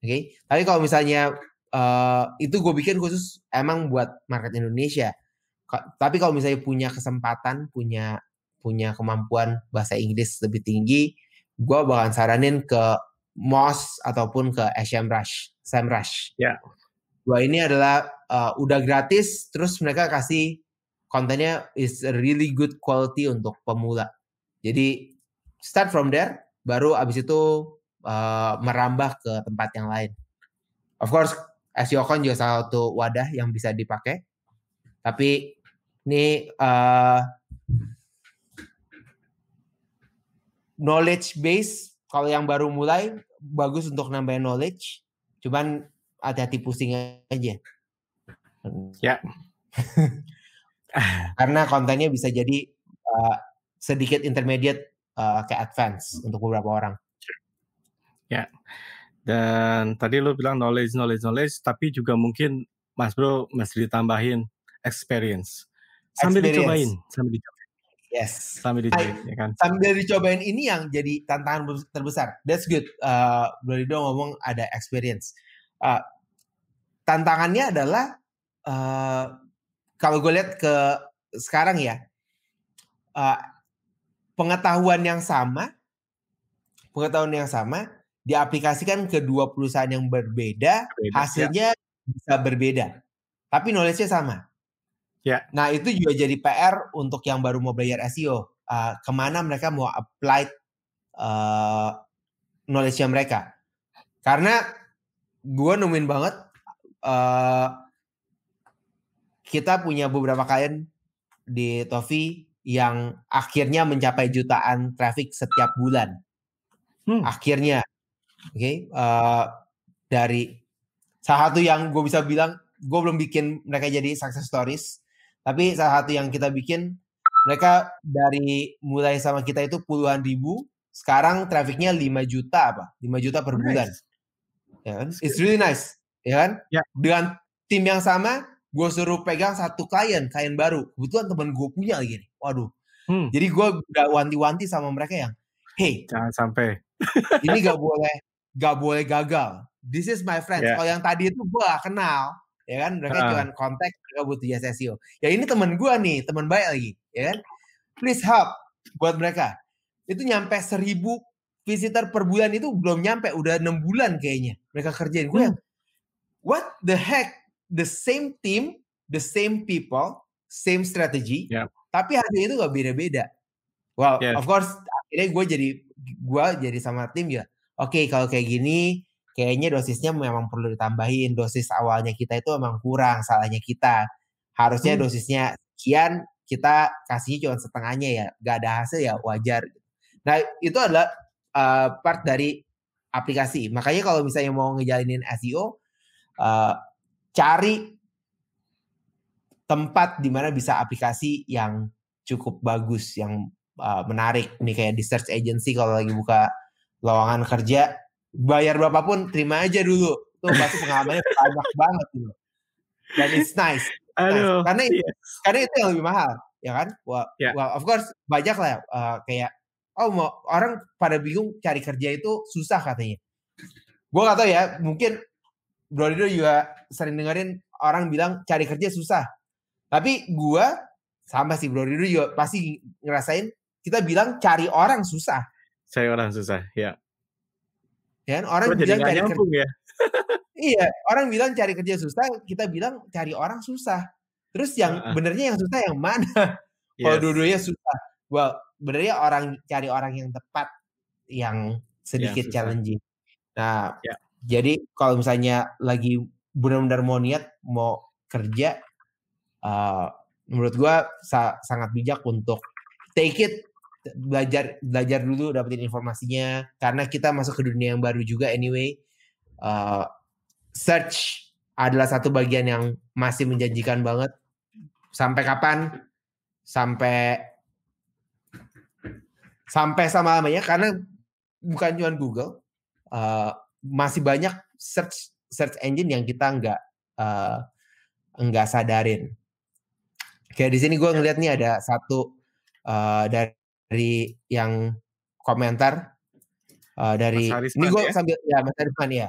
Oke, okay? tapi kalau misalnya uh, itu gue bikin khusus emang buat market Indonesia. Tapi kalau misalnya punya kesempatan, punya punya kemampuan bahasa Inggris lebih tinggi, gue bakalan saranin ke Moss ataupun ke SEMrush, SEMrush. Ya. Yeah. Dua ini adalah uh, udah gratis, terus mereka kasih kontennya is a really good quality untuk pemula. Jadi start from there, baru abis itu uh, merambah ke tempat yang lain. Of course, SEOcon juga salah satu wadah yang bisa dipakai. Tapi ini uh, knowledge base kalau yang baru mulai bagus untuk nambahin knowledge. Cuman hati-hati pusing aja. Ya. [laughs] Karena kontennya bisa jadi uh, sedikit intermediate uh, ke advance untuk beberapa orang. Ya. Dan tadi lo bilang knowledge knowledge knowledge tapi juga mungkin mas bro masih ditambahin experience. Sambil experience. dicobain sambil dicobain Yes. Sambil dicobain, ya kan? Sambil dicobain ini yang jadi tantangan terbesar. That's good. Uh, Blorido ngomong ada experience. Uh, tantangannya adalah uh, kalau gue lihat ke sekarang ya, uh, pengetahuan yang sama, pengetahuan yang sama diaplikasikan ke dua perusahaan yang berbeda, Beda, hasilnya ya. bisa berbeda. Tapi knowledge-nya sama. Ya. Nah itu juga jadi PR untuk yang baru mau belajar SEO. Uh, ke mana mereka mau apply uh, knowledge-nya mereka. Karena gue nemuin banget uh, kita punya beberapa klien di Tofi yang akhirnya mencapai jutaan traffic setiap bulan. Hmm. Akhirnya, oke, okay, uh, dari salah satu yang gue bisa bilang gue belum bikin mereka jadi success stories tapi salah satu yang kita bikin, mereka dari mulai sama kita itu puluhan ribu, sekarang trafficnya 5 juta apa? 5 juta per bulan. Nice. Ya kan? It's really nice. Ya kan? Yeah. Dengan tim yang sama, gue suruh pegang satu klien, klien baru. Kebetulan teman gue punya lagi nih. Waduh. Hmm. Jadi gue udah wanti-wanti sama mereka yang, hey, jangan sampai. ini gak boleh, gak boleh gagal. This is my friend. Yeah. Kalau yang tadi itu gue gak kenal, ya kan mereka uh. cuma kontak mereka butuh jasa SEO ya ini teman gue nih teman baik lagi ya kan please help buat mereka itu nyampe seribu visitor per bulan itu belum nyampe udah enam bulan kayaknya mereka kerjain gue yang hmm. what the heck the same team the same people same strategy yeah. tapi hasilnya itu gak beda-beda well yeah. of course akhirnya gue jadi gue jadi sama tim ya oke okay, kalau kayak gini kayaknya dosisnya memang perlu ditambahin. Dosis awalnya kita itu memang kurang, salahnya kita. Harusnya hmm. dosisnya sekian, kita kasih cuma setengahnya ya, gak ada hasil ya wajar. Nah itu adalah uh, part dari aplikasi. Makanya kalau misalnya mau ngejalinin SEO, uh, cari tempat di mana bisa aplikasi yang cukup bagus, yang uh, menarik. Ini kayak di search agency kalau lagi buka lowongan kerja, bayar berapapun terima aja dulu tuh pasti pengalamannya banyak banget gitu dan it's nice, Aduh, karena itu, yes. karena itu yang lebih mahal ya kan well, yeah. well of course banyak lah uh, kayak oh mau orang pada bingung cari kerja itu susah katanya gue gak tau ya, mungkin Bro Rido juga sering dengerin orang bilang cari kerja susah. Tapi gue sama sih Bro Rido juga pasti ngerasain kita bilang cari orang susah. Cari orang susah, ya. Ya, orang Gua jadi bilang cari kerja ya. [laughs] Iya, orang bilang cari kerja susah, kita bilang cari orang susah. Terus yang Heeh. benernya yang susah yang mana? [laughs] Kalau Yes. dua-duanya susah. Well, benernya orang cari orang yang tepat, yang sedikit susah. challenging. Nah, Ya. jadi kalau misalnya lagi benar-benar mau niat mau kerja, uh, menurut gua sa- sangat bijak untuk take it belajar belajar dulu dapetin informasinya. Karena kita masuk ke dunia yang baru juga anyway. Uh, search adalah satu bagian yang masih menjanjikan banget. Sampai kapan? Sampai sampai sama lamanya karena bukan cuma Google. Uh, masih banyak search search engine yang kita nggak uh, nggak sadarin. Kayak di sini gue ngeliat nih ada satu uh, dari yang komentar uh, dari ini gue ya? sambil ya Mas Harisman ya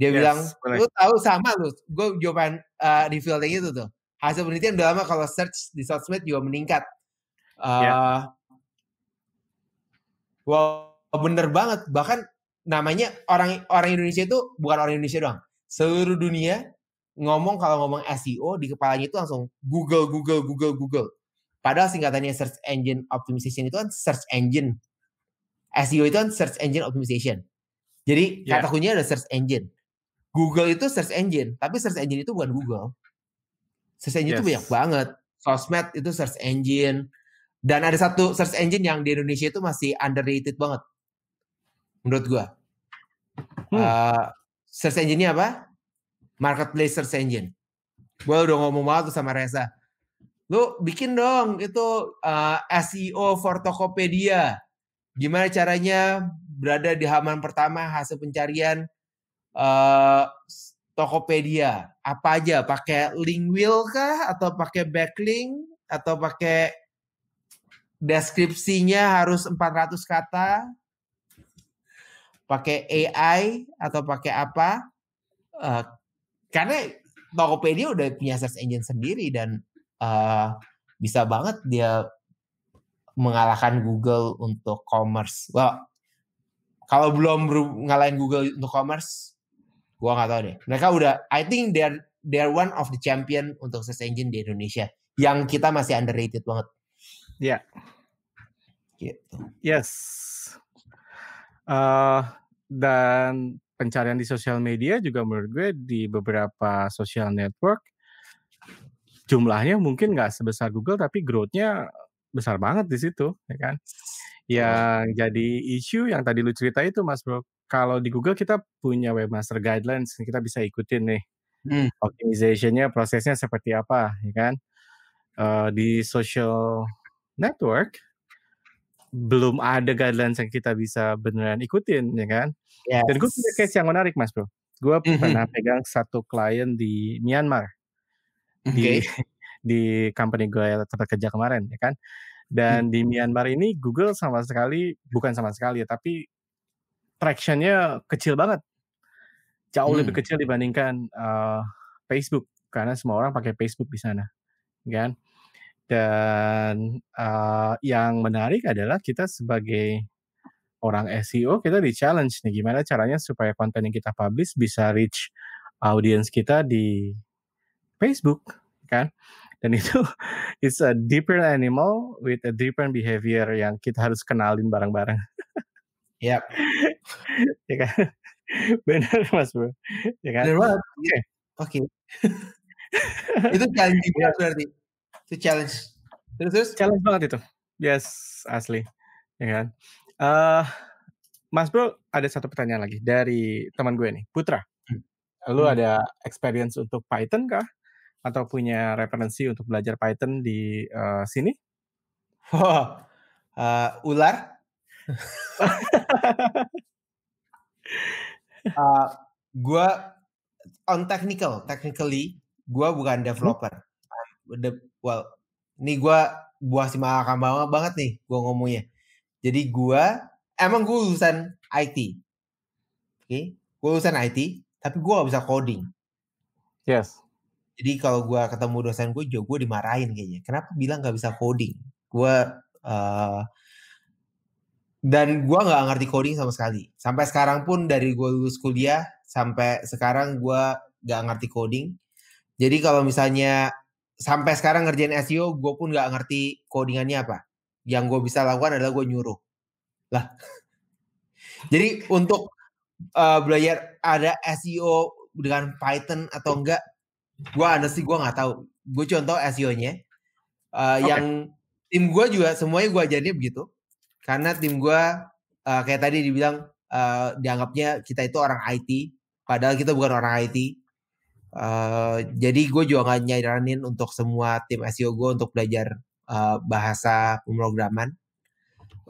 dia Yes, bilang boleh. lu tahu sama lu gue jawaban uh, di fielding itu tuh hasil penelitian udah lama kalau search di sosmed juga meningkat uh, Ya. Wah bener banget bahkan namanya orang orang Indonesia itu bukan orang Indonesia doang seluruh dunia ngomong kalau ngomong SEO di kepalanya itu langsung Google Google Google Google padahal singkatannya search engine optimization itu kan search engine SEO itu kan search engine optimization jadi Ya. kata kuncinya ada search engine Google itu search engine tapi search engine itu bukan Google search engine itu Yes. banyak banget sosmed itu search engine dan ada satu search engine yang di Indonesia itu masih underrated banget. Menurut gua. Hmm. Uh, search engine-nya apa? Marketplace search engine. Gua udah ngomong banget tuh sama Reza. Lu bikin dong itu uh, SEO for Tokopedia. Gimana caranya berada di halaman pertama hasil pencarian uh, Tokopedia? Apa aja? Pakai link wheel kah? Atau pakai backlink? Atau pakai deskripsinya harus 400 kata? Pakai AI atau pakai apa? Eh, karena Tokopedia udah punya search engine sendiri dan eh, bisa banget dia mengalahkan Google untuk commerce. Well, kalau belum ngalahin Google untuk commerce, gua nggak tahu deh. Mereka udah, I think they're they're one of the champion untuk search engine di Indonesia. Yang kita masih underrated banget. Ya. Gitu. Yes. Eh, dan pencarian di sosial media juga menurut gue di beberapa social network jumlahnya mungkin nggak sebesar Google tapi growth-nya besar banget di situ, ya kan? Yang jadi isu yang tadi lu cerita itu Mas Bro. Kalau di Google kita punya webmaster guidelines, kita bisa ikutin nih Hmm. optimization-nya prosesnya seperti apa, ya kan? Eh, di social network belum ada guidelines yang kita bisa beneran ikutin, ya kan? Yes. Dan gue punya case yang menarik, Mas Bro. Gue Mhm. pernah pegang satu klien di Myanmar di Oke. [laughs] di company gue tempat kerja kemarin, ya kan? Dan di Myanmar ini Google sama sekali bukan sama sekali ya, tapi traction-nya kecil banget. Jauh lebih Hmm. kecil dibandingkan eh, Facebook karena semua orang pakai Facebook di sana, kan? Dan eh, yang menarik adalah kita sebagai orang SEO kita di challenge nih gimana caranya supaya konten yang kita publish bisa reach audience kita di Facebook, kan? Dan itu [laughs] it's a different animal with a different behavior yang kita harus kenalin bareng-bareng. Yap. [laughs] ya kan? [laughs] Benar Mas Bro. Ya kan? Banget. Oke. Oke. itu challenging banget berarti. Itu challenge. Terus terus. Challenge banget itu. Yes, asli. Ya kan? Eh Mas Bro, ada satu pertanyaan lagi dari teman gue nih, Putra. Lu Hmm. ada experience untuk Python kah? Atau punya referensi untuk belajar Python di eh, sini? Wah. Eh, ular. [laughs] Eh, gua on technical, technically gua bukan developer. The- well, ini gua buah si malakam banget nih gua ngomongnya. Jadi gua emang gua lulusan IT. Oke. gue lulusan IT, tapi gue gak bisa coding. Yes. Jadi kalau gue ketemu dosen gue, juga gue dimarahin kayaknya. Kenapa bilang gak bisa coding? Gue uh, dan gue nggak ngerti coding sama sekali. Sampai sekarang pun dari gue lulus kuliah sampai sekarang gue nggak ngerti coding. Jadi kalau misalnya sampai sekarang ngerjain SEO, gue pun nggak ngerti codingannya apa. Yang gue bisa lakukan adalah gue nyuruh. Lah. [laughs] Jadi untuk uh, belajar ada SEO dengan Python atau enggak, gue sih gue nggak tahu. Gue contoh SEO-nya. Uh, okay. Yang tim gue juga semuanya gue ajarin begitu karena tim gue uh, kayak tadi dibilang uh, dianggapnya kita itu orang IT padahal kita bukan orang IT uh, jadi gue juga nggak nyaranin untuk semua tim SEO gue untuk belajar uh, bahasa pemrograman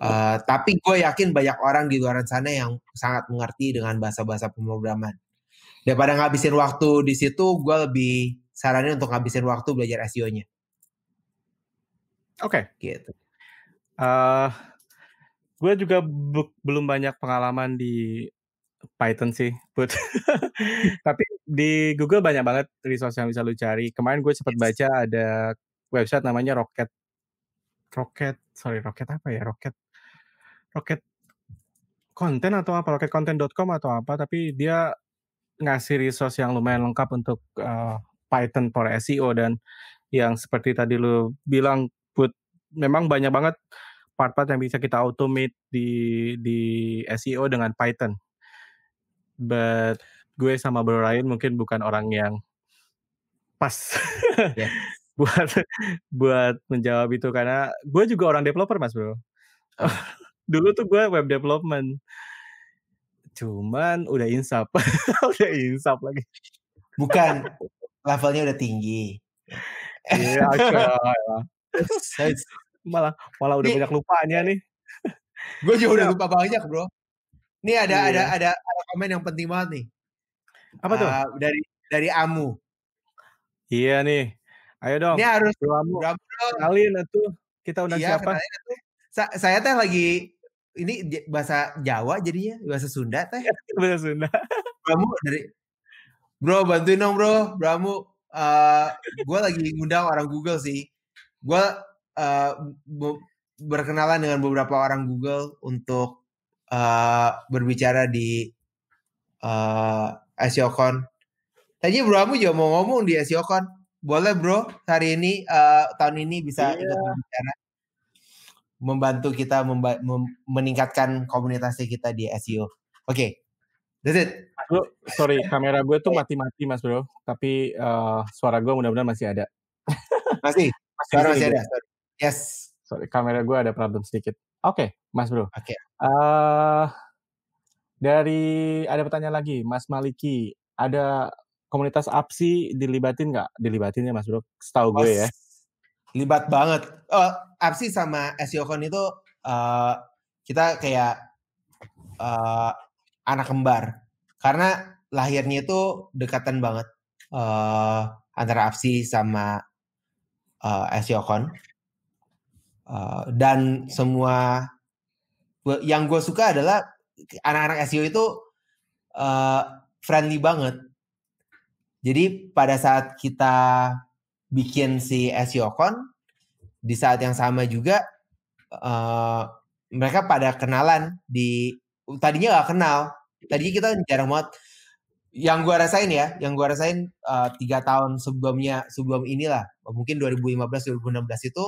uh, tapi gue yakin banyak orang di luar sana yang sangat mengerti dengan bahasa-bahasa pemrograman daripada ngabisin waktu di situ gue lebih saranin untuk ngabisin waktu belajar SEO-nya oke okay. gitu uh, Gue juga belum banyak pengalaman di Python sih, Put. [laughs] Tapi di Google banyak banget resource yang bisa lu cari. Kemarin gue sempat baca ada website namanya Rocket Rocket, sorry Rocket apa ya? Rocket Rocket konten atau apa? Rocketcontent.com atau apa? Tapi dia ngasih resource yang lumayan lengkap untuk uh, Python for SEO dan yang seperti tadi lu bilang, Put, memang banyak banget part-part yang bisa kita automate di di SEO dengan Python. But gue sama Bro Ryan mungkin bukan orang yang pas [laughs] yeah. buat buat menjawab itu karena gue juga orang developer mas bro. Oh. [laughs] Dulu tuh gue web development, cuman udah insap, [laughs] udah insap lagi. Bukan levelnya udah tinggi. Iya, malah malah udah nih, banyak lupanya nih. Gue juga udah lupa banyak bro. Nih ada iya. ada ada ada komen yang penting banget nih. Apa tuh? Uh, dari dari Amu. Iya nih. Ayo dong. Ini harus bro Amu. Bro, bro. Kenalin itu. Kita undang iya, siapa? Sa saya teh lagi ini bahasa Jawa jadinya bahasa Sunda teh. [laughs] bahasa Sunda. Bro Amu dari Bro bantuin dong bro. Bro Amu. Uh, gue lagi ngundang orang Google sih. Gue uh, berkenalan dengan beberapa orang Google untuk uh, berbicara di uh, eh, SEOCon. Tadi Bro Amu juga mau ngomong di SEOCon. Boleh Bro, hari ini uh, tahun ini bisa yeah. ikut berbicara membantu kita memba mem meningkatkan komunitas kita di SEO. Oke, okay. that's it. Bro, sorry, kamera gue tuh mati-mati mas bro, tapi uh, suara gue mudah-mudahan masih ada. [laughs] Masih, masih, masih ada. Sorry. Yes. Sorry, kamera gue ada problem sedikit. Oke, okay, Mas Bro. Oke. Okay. Uh, eh, dari ada pertanyaan lagi, Mas Maliki, ada komunitas APSI dilibatin nggak? Dilibatin ya Mas Bro? Setahu gue ya. Libat banget. Oh, APSI sama SEOCon itu uh, kita kayak uh, anak kembar. Karena lahirnya itu dekatan banget uh, antara APSI sama uh, SEOCon Uh, dan semua yang gue suka adalah anak-anak SEO itu uh, friendly banget. Jadi pada saat kita bikin si SEO con di saat yang sama juga uh, mereka pada kenalan di tadinya gak kenal. Tadinya kita jarang banget. Yang gue rasain ya, yang gue rasain tiga uh, tahun sebelumnya sebelum inilah, mungkin 2015 2016 itu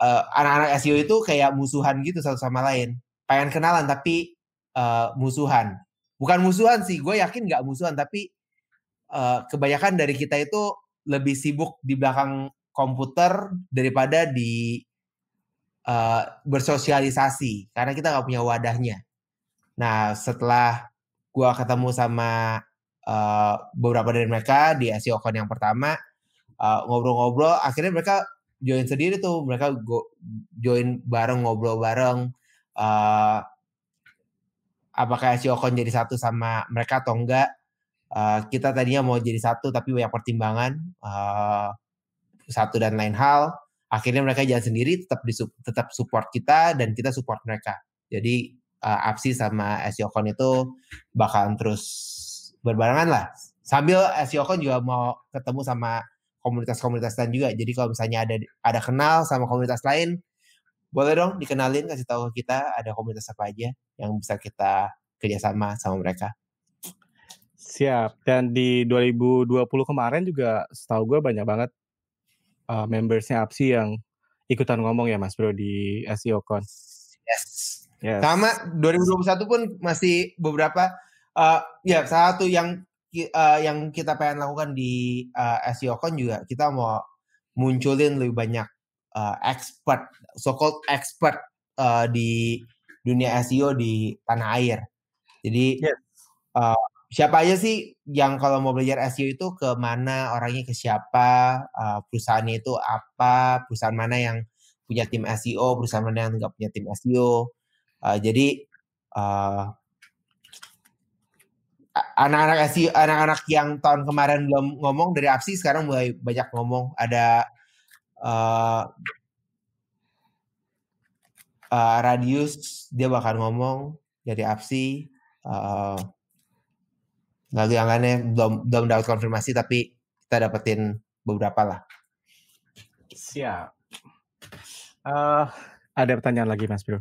uh, anak-anak SEO itu kayak musuhan gitu satu sama lain. Pengen kenalan tapi uh, musuhan. Bukan musuhan sih, gue yakin nggak musuhan tapi uh, kebanyakan dari kita itu lebih sibuk di belakang komputer daripada di uh, bersosialisasi karena kita nggak punya wadahnya. Nah setelah gue ketemu sama uh, beberapa dari mereka di SEO Con yang pertama ngobrol-ngobrol, uh, akhirnya mereka join sendiri tuh mereka go, join bareng ngobrol bareng uh, apakah SEO kon jadi satu sama mereka atau enggak uh, kita tadinya mau jadi satu tapi banyak pertimbangan uh, satu dan lain hal akhirnya mereka jalan sendiri tetap di tetap support kita dan kita support mereka jadi uh, Apsi sama SEOcon itu bakalan terus berbarengan lah. Sambil SEOcon juga mau ketemu sama komunitas-komunitas lain juga. Jadi kalau misalnya ada ada kenal sama komunitas lain, boleh dong dikenalin kasih tahu ke kita ada komunitas apa aja yang bisa kita kerjasama sama mereka. Siap. Dan di 2020 kemarin juga setahu gue banyak banget uh, membersnya APSI yang ikutan ngomong ya Mas Bro di SEO Con. Yes. yes. Sama 2021 pun masih beberapa uh, ya salah satu yang uh, yang kita pengen lakukan di uh, SEO Con juga kita mau munculin lebih banyak uh, expert, so called expert uh, di dunia SEO di tanah air. Jadi yes. uh, siapa aja sih yang kalau mau belajar SEO itu ke mana orangnya ke siapa uh, perusahaannya itu apa perusahaan mana yang punya tim SEO perusahaan mana yang nggak punya tim SEO uh, jadi uh, anak-anak SEO anak-anak yang tahun kemarin belum ngomong dari APSI sekarang mulai banyak ngomong. Ada uh, uh, Radius dia bakal ngomong dari APSI uh, lainnya belum belum dapat konfirmasi tapi kita dapetin beberapa lah. Siap. Uh, ada pertanyaan lagi Mas Bro.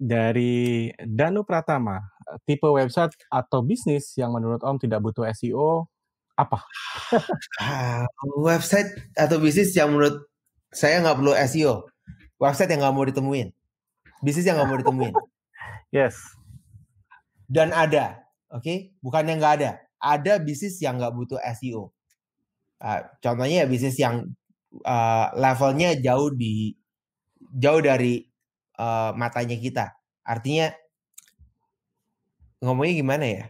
Dari Danu Pratama, tipe website atau bisnis yang menurut Om tidak butuh SEO apa? uh, website atau bisnis yang menurut saya nggak perlu SEO. Website yang nggak mau ditemuin. Bisnis yang nggak mau ditemuin. [laughs] yes. Dan ada Oke, okay? bukannya nggak ada. Ada bisnis yang nggak butuh SEO. Uh, contohnya ya bisnis yang uh, levelnya jauh di jauh dari uh, matanya kita. Artinya ngomongnya gimana ya?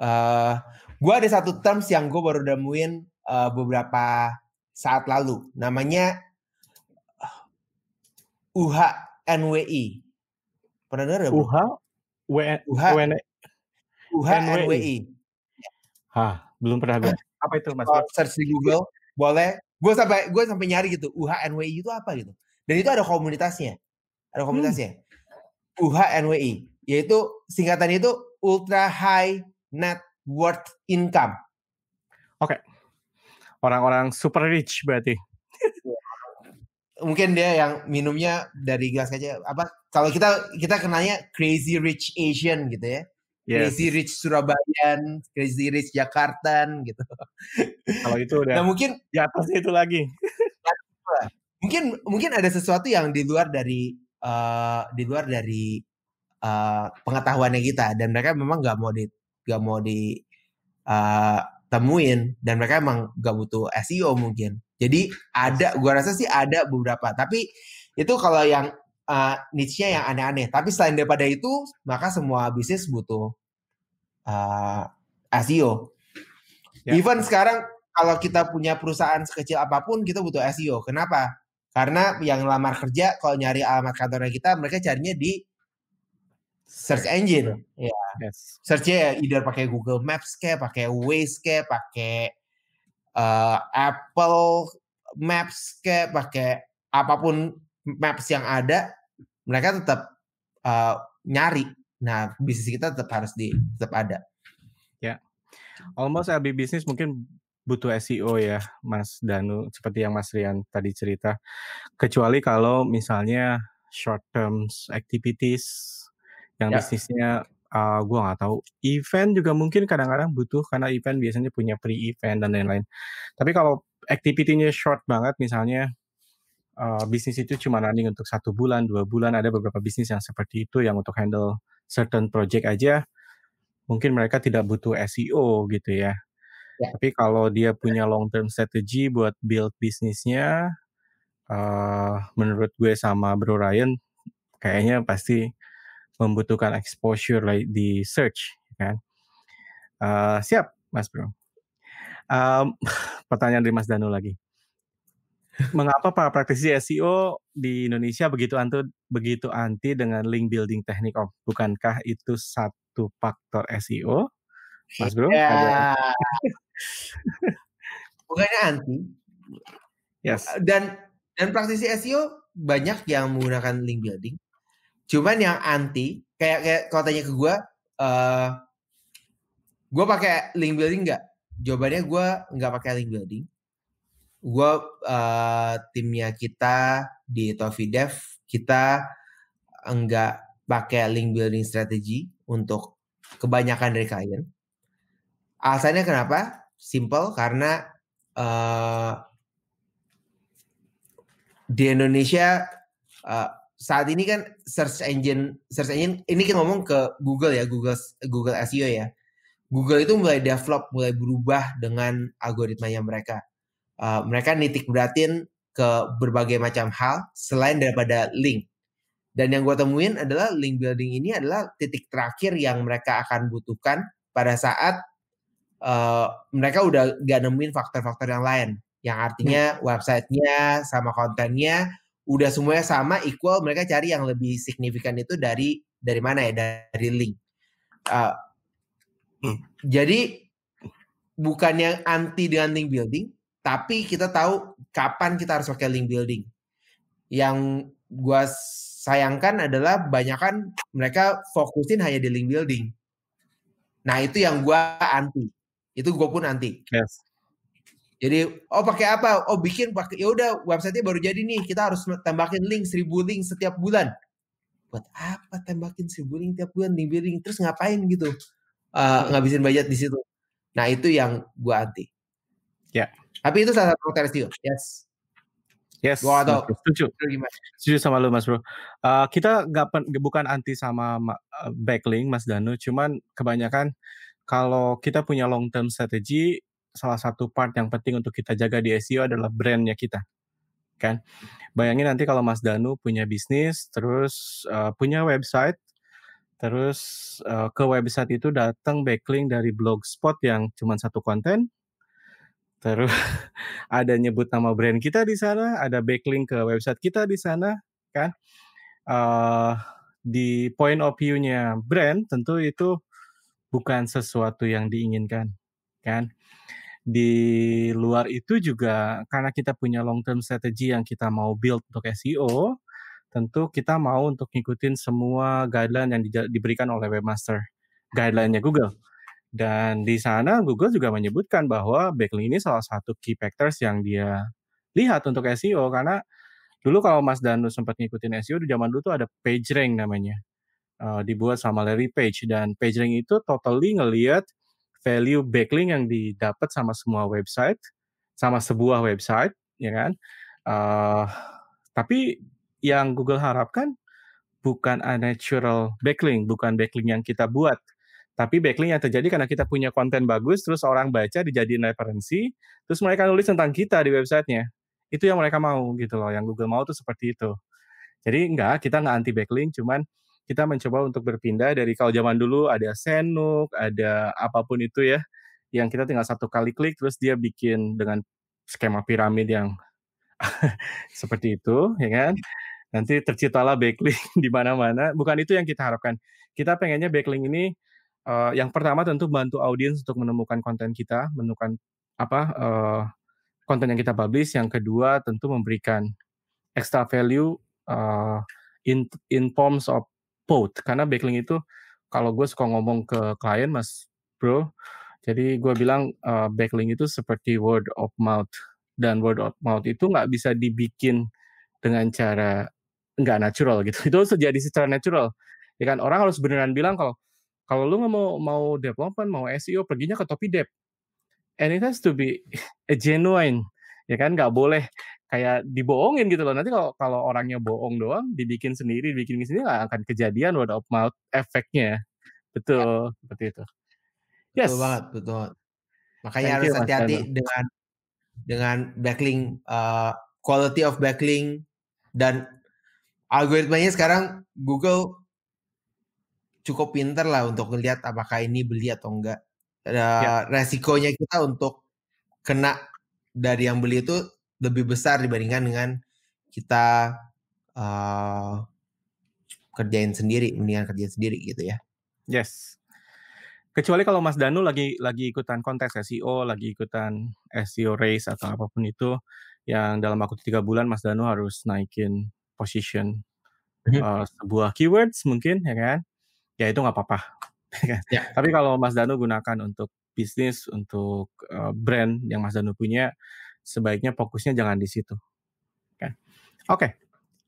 Uh, gue ada satu terms yang gue baru nemuin uh, beberapa saat lalu. Namanya UHNWI. Pernah dengar? UH? UH? UHNWI. Hah, belum pernah gue. [laughs] Apa itu Mas? Oh, search di Google, boleh. Gue sampai gue sampai nyari gitu, UHNWI itu apa gitu. Dan itu ada komunitasnya. Ada komunitasnya. Hmm. UHNWI, yaitu singkatannya itu Ultra High Net Worth Income. Oke. Okay. Orang-orang super rich berarti. Mungkin dia yang minumnya dari gelas aja apa kalau kita kita kenanya crazy rich Asian gitu ya yes. Crazy Rich Surabayan, Crazy Rich Jakarta gitu. Kalau itu udah nah, mungkin di atasnya itu lagi. [laughs] mungkin mungkin ada sesuatu yang di luar dari uh, di luar dari uh, pengetahuannya kita dan mereka memang nggak mau di nggak mau di uh, temuin dan mereka emang gak butuh SEO mungkin. Jadi ada, gua rasa sih ada beberapa. Tapi itu kalau yang uh, niche-nya yang aneh-aneh. Tapi selain daripada itu, maka semua bisnis butuh uh, eh, SEO. Ya. Even sekarang kalau kita punya perusahaan sekecil apa pun kita butuh SEO. Kenapa? Karena yang lamar kerja kalau nyari alamat kantornya kita mereka carinya di search engine. Ya. Yes. Searchnya ya either pakai Google Maps kayak, pakai Waze kayak, pakai uh, Apple Maps kayak, pakai apa pun maps yang ada, mereka tetap uh, nyari Nah, bisnis kita tetap harus di tetap ada. Ya. Almost every business mungkin butuh SEO ya, Mas Danu, seperti yang Mas Rian tadi cerita. Kecuali kalau misalnya short term activities yang ya. bisnisnya uh, gue nggak tahu. Event juga mungkin kadang-kadang butuh karena event biasanya punya pre-event dan lain-lain. Tapi kalau activity-nya short banget, misalnya uh, bisnis itu cuma running untuk satu bulan, dua bulan, ada beberapa bisnis yang seperti itu yang untuk handle certain project aja mungkin mereka tidak butuh SEO gitu ya. ya. Tapi kalau dia punya long term strategy buat build bisnisnya, uh, menurut gue sama Bro Ryan, kayaknya pasti membutuhkan exposure like di search, kan? Uh, siap, Mas Bro. Um, [laughs] pertanyaan dari Mas Danu lagi mengapa para praktisi SEO di Indonesia begitu anti begitu anti dengan link building teknik Om? Bukankah itu satu faktor SEO? Mas Bro? Ya. [laughs] Bukannya anti. Yes. Dan dan praktisi SEO banyak yang menggunakan link building. Cuman yang anti, kayak kayak kalau tanya ke gue, uh, gue pakai link building nggak? Jawabannya gue nggak pakai link building. Gue uh, timnya kita di Tofi Dev kita nggak pakai link building strategi untuk kebanyakan dari klien. Alasannya kenapa? Simple karena uh, di Indonesia uh, saat ini kan search engine search engine ini kita ngomong ke Google ya Google Google SEO ya Google itu mulai develop mulai berubah dengan algoritmanya mereka uh, mereka nitik beratin ke berbagai macam hal selain daripada link dan yang gue temuin adalah link building ini adalah titik terakhir yang mereka akan butuhkan pada saat uh, mereka udah gak nemuin faktor-faktor yang lain yang artinya hmm. websitenya sama kontennya udah semuanya sama equal mereka cari yang lebih signifikan itu dari dari mana ya dari link uh, hmm. jadi bukan yang anti dengan link building tapi kita tahu kapan kita harus pakai link building yang gua sayangkan adalah banyak kan mereka fokusin hanya di link building nah itu yang gua anti itu gue pun anti yes jadi oh pakai apa? Oh bikin pakai ya udah websitenya baru jadi nih. Kita harus tembakin link seribu link setiap bulan. Buat apa tembakin seribu link setiap bulan link building terus ngapain gitu? Uh, ngabisin budget di situ. Nah itu yang gua anti. Ya. Tapi itu salah satu SEO. Yes. Yes, gua atau setuju. Setuju sama lu Mas Bro. Uh, kita nggak bukan anti sama uh, backlink Mas Danu, cuman kebanyakan kalau kita punya long term strategy salah satu part yang penting untuk kita jaga di SEO adalah brandnya kita, kan? Bayangin nanti kalau Mas Danu punya bisnis, terus uh, punya website, terus uh, ke website itu datang backlink dari blogspot yang cuma satu konten, terus [laughs] ada nyebut nama brand kita di sana, ada backlink ke website kita di sana, kan? Uh, di point of view-nya brand tentu itu bukan sesuatu yang diinginkan, kan? di luar itu juga karena kita punya long term strategy yang kita mau build untuk SEO, tentu kita mau untuk ngikutin semua guideline yang di, diberikan oleh webmaster, guideline-nya Google. Dan di sana Google juga menyebutkan bahwa backlink ini salah satu key factors yang dia lihat untuk SEO karena dulu kalau Mas Danu sempat ngikutin SEO di zaman dulu tuh ada PageRank namanya. Uh, dibuat sama Larry Page dan PageRank itu totally ngelihat value backlink yang didapat sama semua website, sama sebuah website, ya kan? Uh, tapi yang Google harapkan bukan a natural backlink, bukan backlink yang kita buat, tapi backlink yang terjadi karena kita punya konten bagus, terus orang baca dijadiin referensi, terus mereka nulis tentang kita di websitenya. Itu yang mereka mau gitu loh, yang Google mau tuh seperti itu. Jadi enggak, kita nggak anti backlink, cuman kita mencoba untuk berpindah dari kalau zaman dulu ada Senuk, ada apa pun itu ya, yang kita tinggal satu kali klik terus dia bikin dengan skema piramid yang [laughs] seperti itu, ya kan? Nanti terciptalah backlink [laughs] di mana-mana. Bukan itu yang kita harapkan. Kita pengennya backlink ini uh, yang pertama tentu bantu audiens untuk menemukan konten kita, menemukan apa uh, konten yang kita publish. Yang kedua tentu memberikan extra value uh, in in forms of both karena backlink itu kalau gue suka ngomong ke klien mas bro jadi gue bilang uh, backlink itu seperti word of mouth. Dan word of mouth itu nggak bisa dibikin dengan cara nggak natural gitu. [laughs] Itu terjadi secara natural. Ya kan? Orang harus beneran bilang kalau kalau lu nggak mau mau development mau SEO perginya ke Topi Dev and it has to be [laughs] a genuine ya kan nggak boleh kayak dibohongin gitu loh. Nanti kalau kalau orangnya bohong doang, dibikin sendiri, dibikin sendiri nggak akan kejadian word of mouth efeknya. Betul, ya. seperti itu. Yes. Betul banget, betul. Makanya Thank harus hati-hati dengan dengan backlink, uh, quality of backlink dan algoritmanya sekarang Google cukup pinter lah untuk melihat apakah ini beli atau enggak. Uh, ya. Resikonya kita untuk kena dari yang beli itu lebih besar dibandingkan dengan kita uh, kerjain sendiri, mendingan kerjain sendiri gitu ya. Yes. Kecuali kalau Mas Danu lagi lagi ikutan kontes SEO, lagi ikutan SEO race atau apa pun itu, yang dalam waktu tiga bulan Mas Danu harus naikin position uh, sebuah keywords mungkin ya kan, ya itu nggak apa-apa. [laughs] Ya? Ya. Tapi kalau Mas Danu gunakan untuk bisnis, untuk uh, brand yang Mas Danu punya, sebaiknya fokusnya jangan di situ. Oke,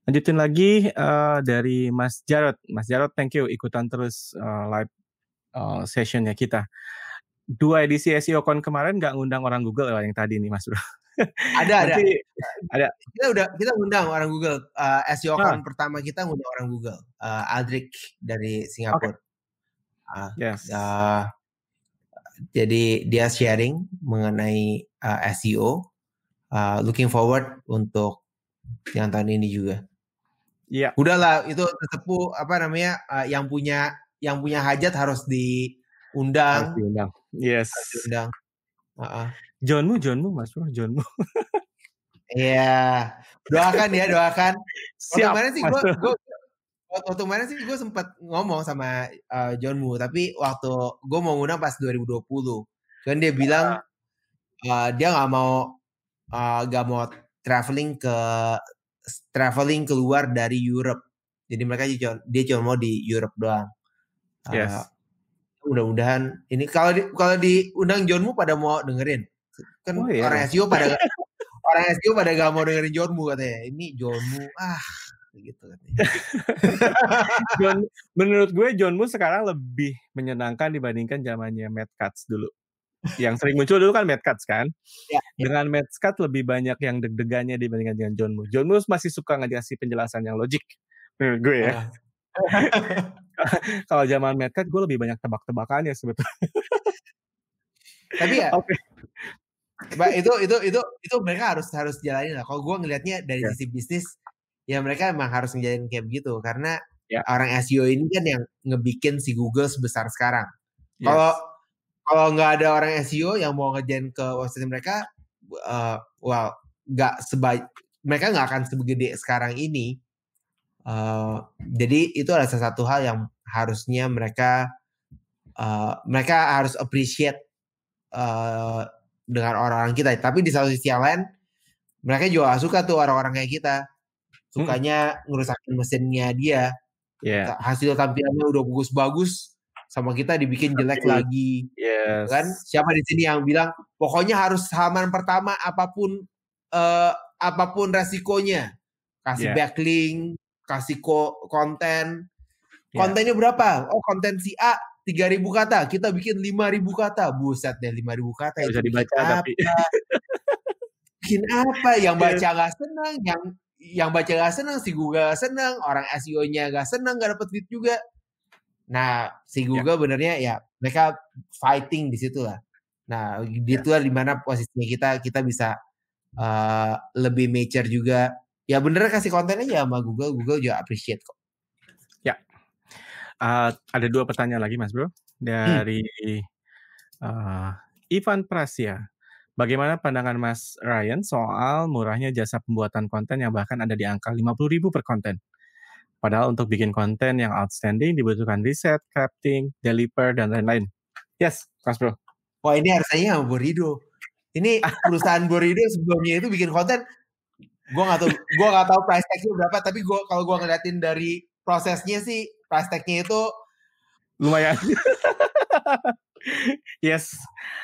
lanjutin lagi uh, dari Mas Jarot. Mas Jarot, thank you ikutan terus uh, live uh, sessionnya kita. Dua edisi SEO Con kemarin nggak ngundang orang Google ya yang tadi nih Mas Bro. [laughs] Ada ada. ada. Kita udah kita ngundang orang Google. Uh, SEO Con ah. pertama kita ngundang orang Google. Uh, Aldrich dari Singapura. Okay. Uh, yes. Uh, jadi dia sharing mengenai uh, SEO. Uh, looking forward untuk yang tahun ini juga. Iya. Udahlah itu tetepu apa namanya uh, yang punya yang punya hajat harus diundang. Harus diundang. Yes. Harus diundang. Uh -uh. Johnmu, Johnmu, Mas Bro, Johnmu. Iya, doakan ya, doakan. [laughs] Siap. Waktu sih gue, gue waktu mana sih gue sempat ngomong sama uh, John Moo tapi waktu gue mau ngundang pas 2020 kan dia bilang uh, dia nggak mau nggak uh, mau traveling ke traveling keluar dari Europe jadi mereka dia cuma mau di Europe doang uh, yes. mudah-mudahan ini kalau di, kalau diundang John Moo pada mau dengerin kan oh, iya. orang SEO pada [laughs] orang SEO pada gak mau dengerin John Moo katanya ini John Moo ah gitu [laughs] John, menurut gue John Moon sekarang lebih menyenangkan dibandingkan zamannya Matt Cutts dulu. Yang sering muncul dulu kan Matt Cutts kan. Ya, ya. Dengan Matt Cutts lebih banyak yang deg-degannya dibandingkan dengan. John Moon masih suka ngasih penjelasan yang logik menurut gue ya. Ah. [laughs] Kalau zaman Matt Cutts gue lebih banyak tebak-tebakannya sebetulnya. Tapi ya, okay. Itu itu itu itu mereka harus harus jalanin lah. Kalau gue ngelihatnya dari yeah. sisi bisnis, ya mereka emang harus ngejalanin kayak begitu karena ya. orang SEO ini kan yang ngebikin si Google sebesar sekarang. Kalau yes. kalau nggak ada orang SEO yang mau ngejain ke website mereka, uh, well nggak sebaik mereka nggak akan sebegede sekarang ini. Uh, jadi itu adalah salah satu hal yang harusnya mereka uh, mereka harus appreciate uh, dengan orang-orang kita. Tapi di satu sisi yang lain, mereka juga suka tuh orang-orang kayak kita sukanya hmm. ngerusakin mesinnya dia. Yeah. Hasil tampilannya udah bagus-bagus, sama kita dibikin jelek lagi. Yes. Kan siapa di sini yang bilang pokoknya harus halaman pertama apa pun uh, apa pun resikonya. Kasih yeah. backlink, kasih ko konten. Yeah. Kontennya berapa? Oh, konten si A 3000 kata, kita bikin 5000 kata. Buset deh 5000 kata itu bisa dibaca apa? tapi bikin apa? Yang baca nggak senang, yang yang baca gak seneng, si Google gak seneng, orang SEO-nya gak seneng, gak dapet duit juga. Nah, si ya. Google ya. benernya ya mereka fighting di situ lah. Nah, ya. lah di mana posisinya kita kita bisa uh, lebih mature juga. Ya bener kasih konten aja sama Google, Google juga appreciate kok. Uh, ada dua pertanyaan lagi Mas Bro hmm. dari hmm. uh, Ivan Prasya. Bagaimana pandangan Mas Ryan soal murahnya jasa pembuatan konten yang bahkan ada di angka 50.000 per konten? Padahal untuk bikin konten yang outstanding dibutuhkan riset, crafting, deliver, dan lain-lain. Yes, Mas Bro. Wah ini harusnya sama Borido. Ini perusahaan Borido sebelumnya itu bikin konten, gue gak tau, gue gak tau price tagnya berapa, tapi gua kalau gue ngeliatin dari prosesnya sih, price tagnya itu lumayan. [laughs] yes.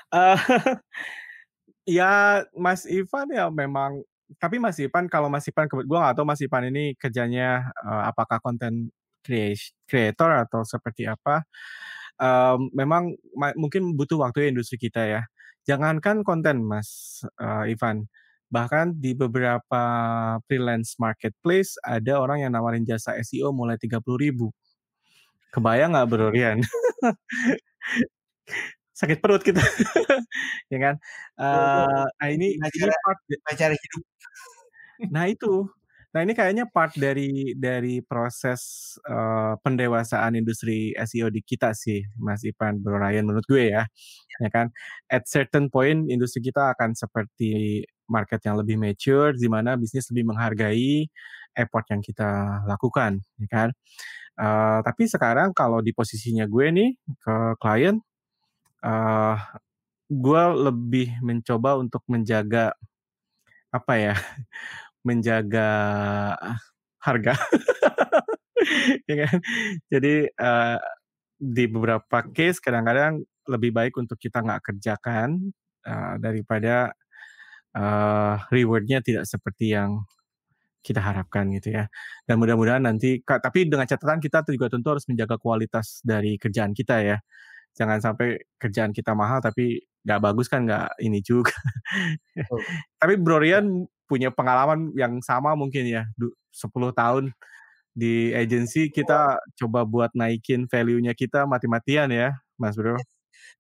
Uh, [laughs] Ya, Mas Ivan ya memang tapi Mas Ivan kalau Mas Ivan gue gak tahu Mas Ivan ini kerjanya, uh, apakah konten creator atau seperti apa, um, memang mungkin butuh waktu ya industri kita ya. Jangankan konten Mas, uh, Ivan, bahkan di beberapa freelance marketplace ada orang yang nawarin jasa SEO mulai ribu Kebayang nggak Bro Rian? sakit perut kita. [laughs] Ya kan? Uh, nah ini ini part cara hidup. [laughs] Nah itu. Nah ini kayaknya part dari dari proses uh, pendewasaan industri SEO di kita sih Mas Ipan Bro Ryan menurut gue ya. Ya kan? At certain point industri kita akan seperti market yang lebih mature di mana bisnis lebih menghargai effort yang kita lakukan ya kan uh, tapi sekarang kalau di posisinya gue nih ke klien uh, gue lebih mencoba untuk menjaga apa ya, [laughs] menjaga harga. [laughs] ya kan? Jadi uh, di beberapa case kadang-kadang lebih baik untuk kita nggak kerjakan uh, daripada uh, rewardnya tidak seperti yang kita harapkan gitu ya. Dan mudah-mudahan nanti, tapi dengan catatan kita juga tentu harus menjaga kualitas dari kerjaan kita ya. Jangan sampai kerjaan kita mahal tapi nggak bagus kan nggak ini juga. Oh. [laughs] tapi Bro Rian punya pengalaman yang sama mungkin ya, 10 tahun di agensi kita coba buat naikin value-nya kita mati-matian ya, Mas Bro.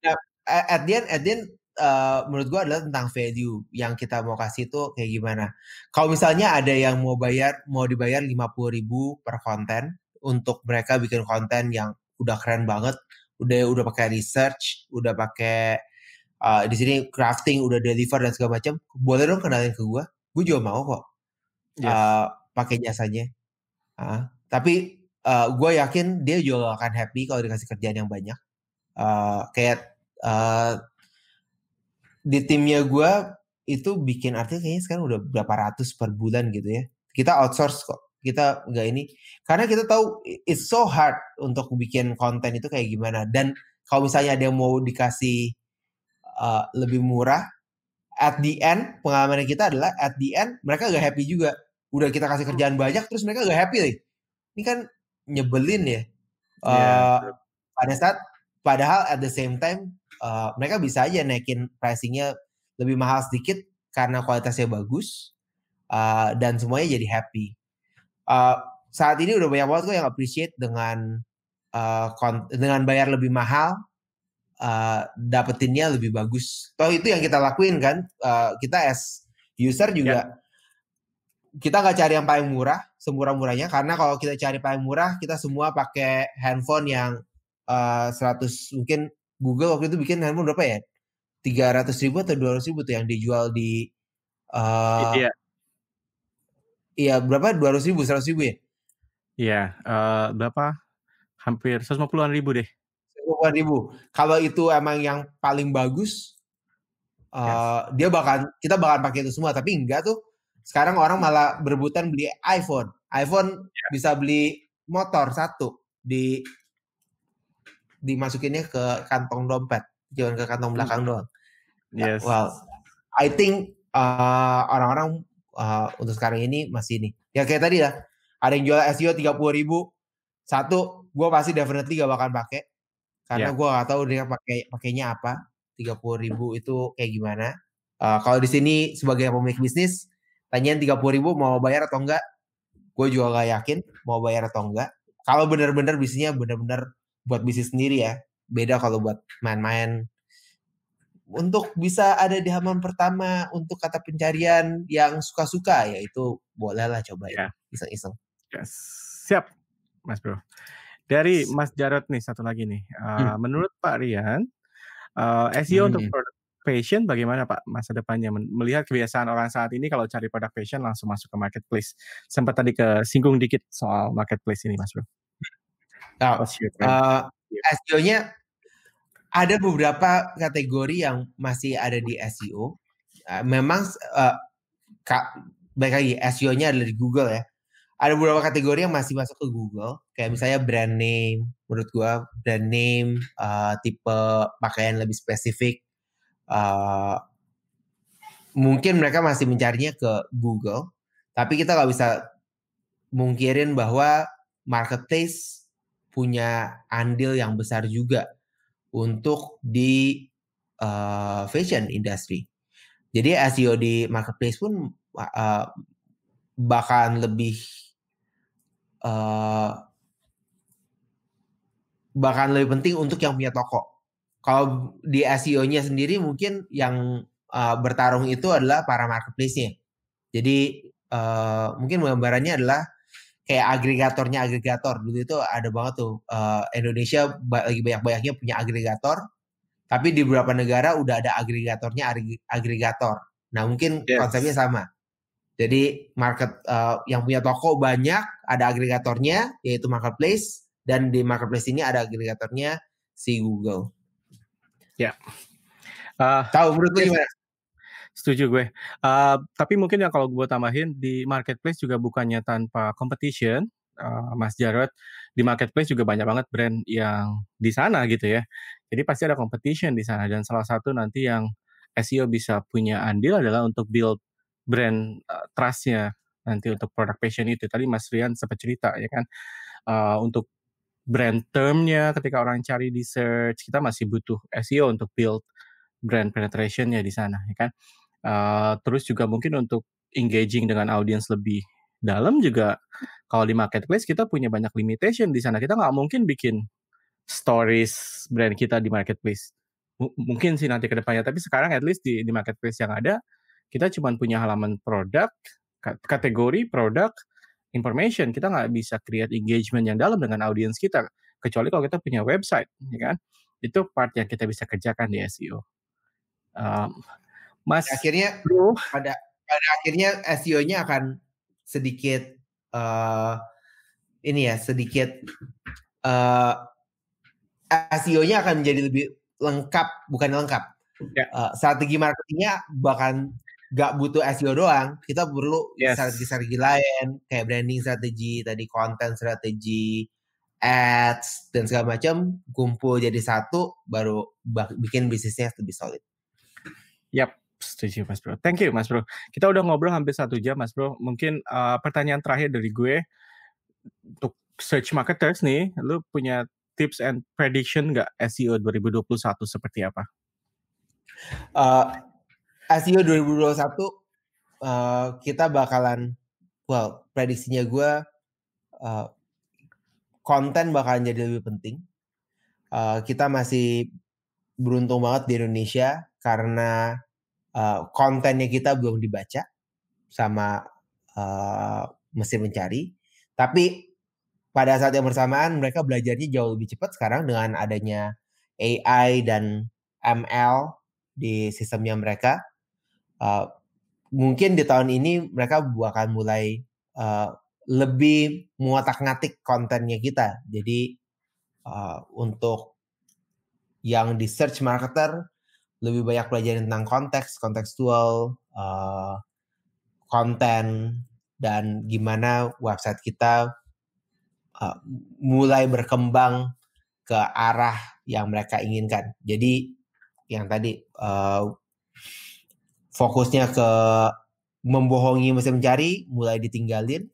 Nah, at the end, at the end uh, menurut gua adalah tentang value yang kita mau kasih itu kayak gimana. Kalau misalnya ada yang mau bayar, mau dibayar lima puluh ribu per konten untuk mereka bikin konten yang udah keren banget, udah udah pakai research, udah pakai uh, di sini crafting, udah deliver dan segala macam, boleh dong kenalin ke gua. Gue juga mau kok yes. uh, pakai jasanya. Uh, tapi uh, gue yakin dia juga akan happy kalau dikasih kerjaan yang banyak. Uh, kayak uh, di timnya gue itu bikin artikel kayaknya sekarang udah berapa ratus per bulan gitu ya. Kita outsource kok. Kita nggak ini. Karena kita tahu it's so hard untuk bikin konten itu kayak gimana. Dan kalau misalnya ada yang mau dikasih uh, lebih murah, at the end pengalaman kita adalah at the end mereka gak happy juga. Udah kita kasih kerjaan banyak terus mereka gak happy nih. Ini kan nyebelin ya. Uh, yeah. Pada saat padahal at the same time uh, mereka bisa aja naikin pricingnya lebih mahal sedikit karena kualitasnya bagus uh, dan semuanya jadi happy. Uh, saat ini udah banyak banget kok yang appreciate dengan uh, dengan bayar lebih mahal uh, dapetinnya lebih bagus. Toh itu yang kita lakuin kan. Uh, kita as user juga yeah. kita nggak cari yang paling murah, semurah-murahnya karena kalau kita cari paling murah kita semua pakai handphone yang uh, 100 mungkin Google waktu itu bikin handphone berapa ya? Tiga ratus ribu atau dua ratus ribu tuh yang dijual di uh, iya. Iya berapa? Dua ratus ribu, seratus ribu ya? Iya, uh, berapa? Hampir 150-an ribu deh. 150-an ribu. Kalau itu emang yang paling bagus, uh, yes. dia bakal kita bakal pakai itu semua. Tapi enggak tuh. Sekarang orang malah berebutan beli iPhone. iPhone yeah. bisa beli motor satu di dimasukinnya ke kantong dompet, jangan ke kantong belakang hmm. doang. Yes. Well, I think uh, orang-orang uh, untuk sekarang ini masih ini. Ya kayak tadi lah, ada yang jual SEO tiga puluh ribu, satu, gue pasti definitely gak bakal pakai, karena yeah. gue gak tahu dia pakai pakainya apa. Tiga puluh ribu itu kayak gimana? Uh, kalau di sini sebagai pemilik bisnis, tanyain tiga puluh ribu mau bayar atau enggak? Gue juga gak yakin mau bayar atau enggak. Kalau benar-benar bisnisnya benar-benar buat bisnis sendiri ya. Beda kalau buat main-main. Untuk bisa ada di halaman pertama untuk kata pencarian yang suka-suka ya itu bolehlah coba ya. Iseng-iseng. Yes. Siap, Mas Bro. Dari Mas Jarot nih satu lagi nih. Uh, hmm. Menurut Pak Rian, uh, eh, SEO hmm. untuk product fashion bagaimana Pak masa depannya? Melihat kebiasaan orang saat ini kalau cari produk fashion langsung masuk ke marketplace. Sempat tadi ke singgung dikit soal marketplace ini Mas Bro. Nah, uh, SEO-nya ada beberapa kategori yang masih ada di SEO. Uh, memang uh, kak, baik lagi SEO-nya ada di Google ya. Ada beberapa kategori yang masih masuk ke Google, kayak misalnya brand name. Menurut gua brand name, uh, tipe pakaian lebih spesifik. Uh, mungkin mereka masih mencarinya ke Google, tapi kita nggak bisa mungkirin bahwa marketplace punya andil yang besar juga untuk di uh, fashion industry. Jadi SEO di marketplace pun uh, bahkan lebih uh, bahkan lebih penting untuk yang punya toko. Kalau di SEO-nya sendiri mungkin yang uh, bertarung itu adalah para marketplace-nya. Jadi uh, mungkin gambarannya adalah kayak agregatornya agregator. Dulu itu ada banget tuh uh, Indonesia lagi banyak-banyaknya punya agregator tapi di beberapa negara udah ada agregatornya agregator. Nah mungkin yes. konsepnya sama. Jadi market uh, yang punya toko banyak ada agregatornya yaitu marketplace dan di marketplace ini ada agregatornya si Google. Ya. Yeah. uh, tahu menurut lu gimana Setuju gue. Uh, tapi mungkin yang kalau gue tambahin di marketplace juga bukannya tanpa competition, uh, Mas Jarod, di marketplace juga banyak banget brand yang di sana gitu ya. Jadi pasti ada competition di sana dan salah satu nanti yang SEO bisa punya andil adalah untuk build brand uh, trust-nya nanti untuk produk passion itu. Tadi Mas Rian sempat cerita ya kan uh, untuk brand term-nya ketika orang cari di search kita masih butuh SEO untuk build brand penetration-nya di sana ya kan. Terus juga mungkin untuk engaging dengan audiens lebih dalam juga kalau di marketplace kita punya banyak limitation di sana. Kita nggak mungkin bikin stories brand kita di marketplace. M mungkin sih nanti ke depannya, tapi sekarang at least di, di marketplace yang ada, kita cuma punya halaman produk, kategori produk, information. Kita nggak bisa create engagement yang dalam dengan audiens kita, kecuali kalau kita punya website, ya kan? Itu part yang kita bisa kerjakan di SEO. Um, Mas, akhirnya bro, pada pada akhirnya SEO-nya akan sedikit uh, ini ya sedikit uh, SEO-nya akan menjadi lebih lengkap bukan lengkap yeah. Ya. uh, strategi marketingnya bahkan gak butuh SEO doang kita perlu yes. strategi-strategi lain kayak branding strategi tadi konten strategi ads dan segala macam kumpul jadi satu baru bikin bisnisnya lebih solid. Yap, setuju Mas Bro. Thank you Mas Bro. Kita udah ngobrol hampir satu jam Mas Bro. Mungkin uh, pertanyaan terakhir dari gue untuk search marketers nih, lu punya tips and prediction nggak SEO 2021 seperti apa? Uh, SEO 2021 uh, kita bakalan, well prediksinya gue uh, konten bakalan jadi lebih penting. Uh, kita masih beruntung banget di Indonesia karena uh, kontennya kita belum dibaca sama uh, mesin mencari. Tapi pada saat yang bersamaan mereka belajarnya jauh lebih cepat sekarang dengan adanya AI dan ML di sistemnya mereka. Uh, mungkin di tahun ini mereka akan mulai uh, lebih mengotak-ngatik kontennya kita. Jadi uh, untuk yang di search marketer lebih banyak belajar tentang konteks, kontekstual, uh, konten, dan gimana website kita uh, mulai berkembang ke arah yang mereka inginkan. Jadi yang tadi uh, fokusnya ke membohongi mesin mencari mulai ditinggalin,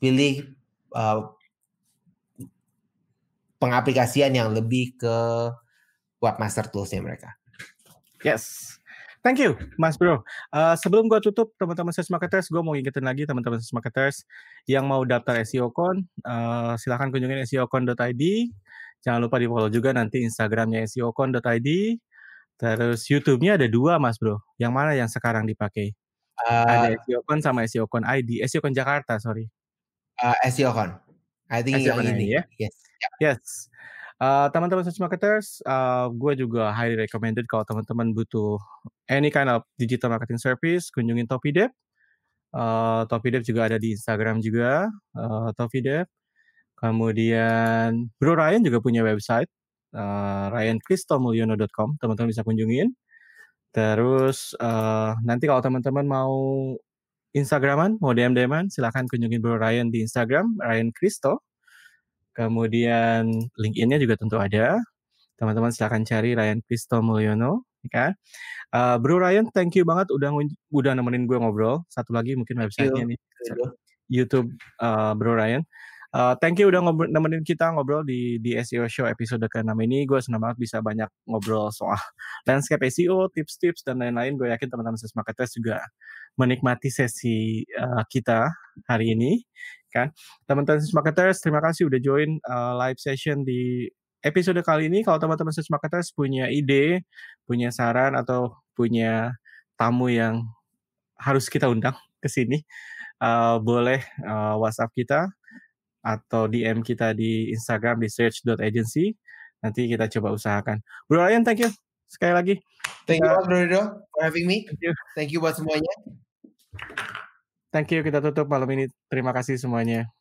pilih uh, pengaplikasian yang lebih ke webmaster toolsnya mereka. Yes. Thank you, Mas Bro. Uh, sebelum gue tutup, teman-teman Sales Marketers, gue mau ingetin lagi teman-teman Sales Marketers yang mau daftar SEO Con, uh, silahkan kunjungin seocon.id. Jangan lupa di follow juga nanti Instagramnya seocon.id. Terus YouTube-nya ada dua, Mas Bro. Yang mana yang sekarang dipakai? Uh, ada SEOcon sama SEOcon ID. SEOcon Jakarta, sorry. Uh, SEOcon. I think SEOcon yang ini. Ya? Yes. Yes. Uh, teman-teman search marketers, uh, gue juga highly recommended kalau teman-teman butuh any kind of digital marketing service, kunjungin Topidep. Uh, Topidep juga ada di Instagram juga, uh, Topidep. Kemudian Bro Ryan juga punya website, uh, ryankristomulyono.com, teman-teman bisa kunjungin. Terus uh, nanti kalau teman-teman mau Instagraman, mau DM-DMan, silahkan kunjungin Bro Ryan di Instagram, Ryan Kristo. Kemudian LinkedIn-nya juga tentu ada. Teman-teman silahkan cari Ryan Kristo Mulyono, ya? Uh, Bro Ryan, thank you banget udah udah nemenin gue ngobrol. Satu lagi mungkin websitenya nih, YouTube uh, Bro Ryan. Uh, thank you udah ngobrol, nemenin kita ngobrol di di SEO Show episode ke-6 ini. Gue senang banget bisa banyak ngobrol soal [laughs] landscape SEO, tips-tips dan lain-lain. Gue yakin teman-teman sales marketers juga menikmati sesi uh, kita hari ini kan. Teman-teman sales marketers, terima kasih udah join uh, live session di episode kali ini. Kalau teman-teman sales marketers punya ide, punya saran atau punya tamu yang harus kita undang ke sini, uh, boleh uh, WhatsApp kita atau DM kita di Instagram di search.agency. Nanti kita coba usahakan. Bro Ryan, thank you sekali lagi. Thank you, Bro Rido, for having me. Thank you. Thank you buat semuanya. Thank you, kita tutup malam ini. Terima kasih semuanya.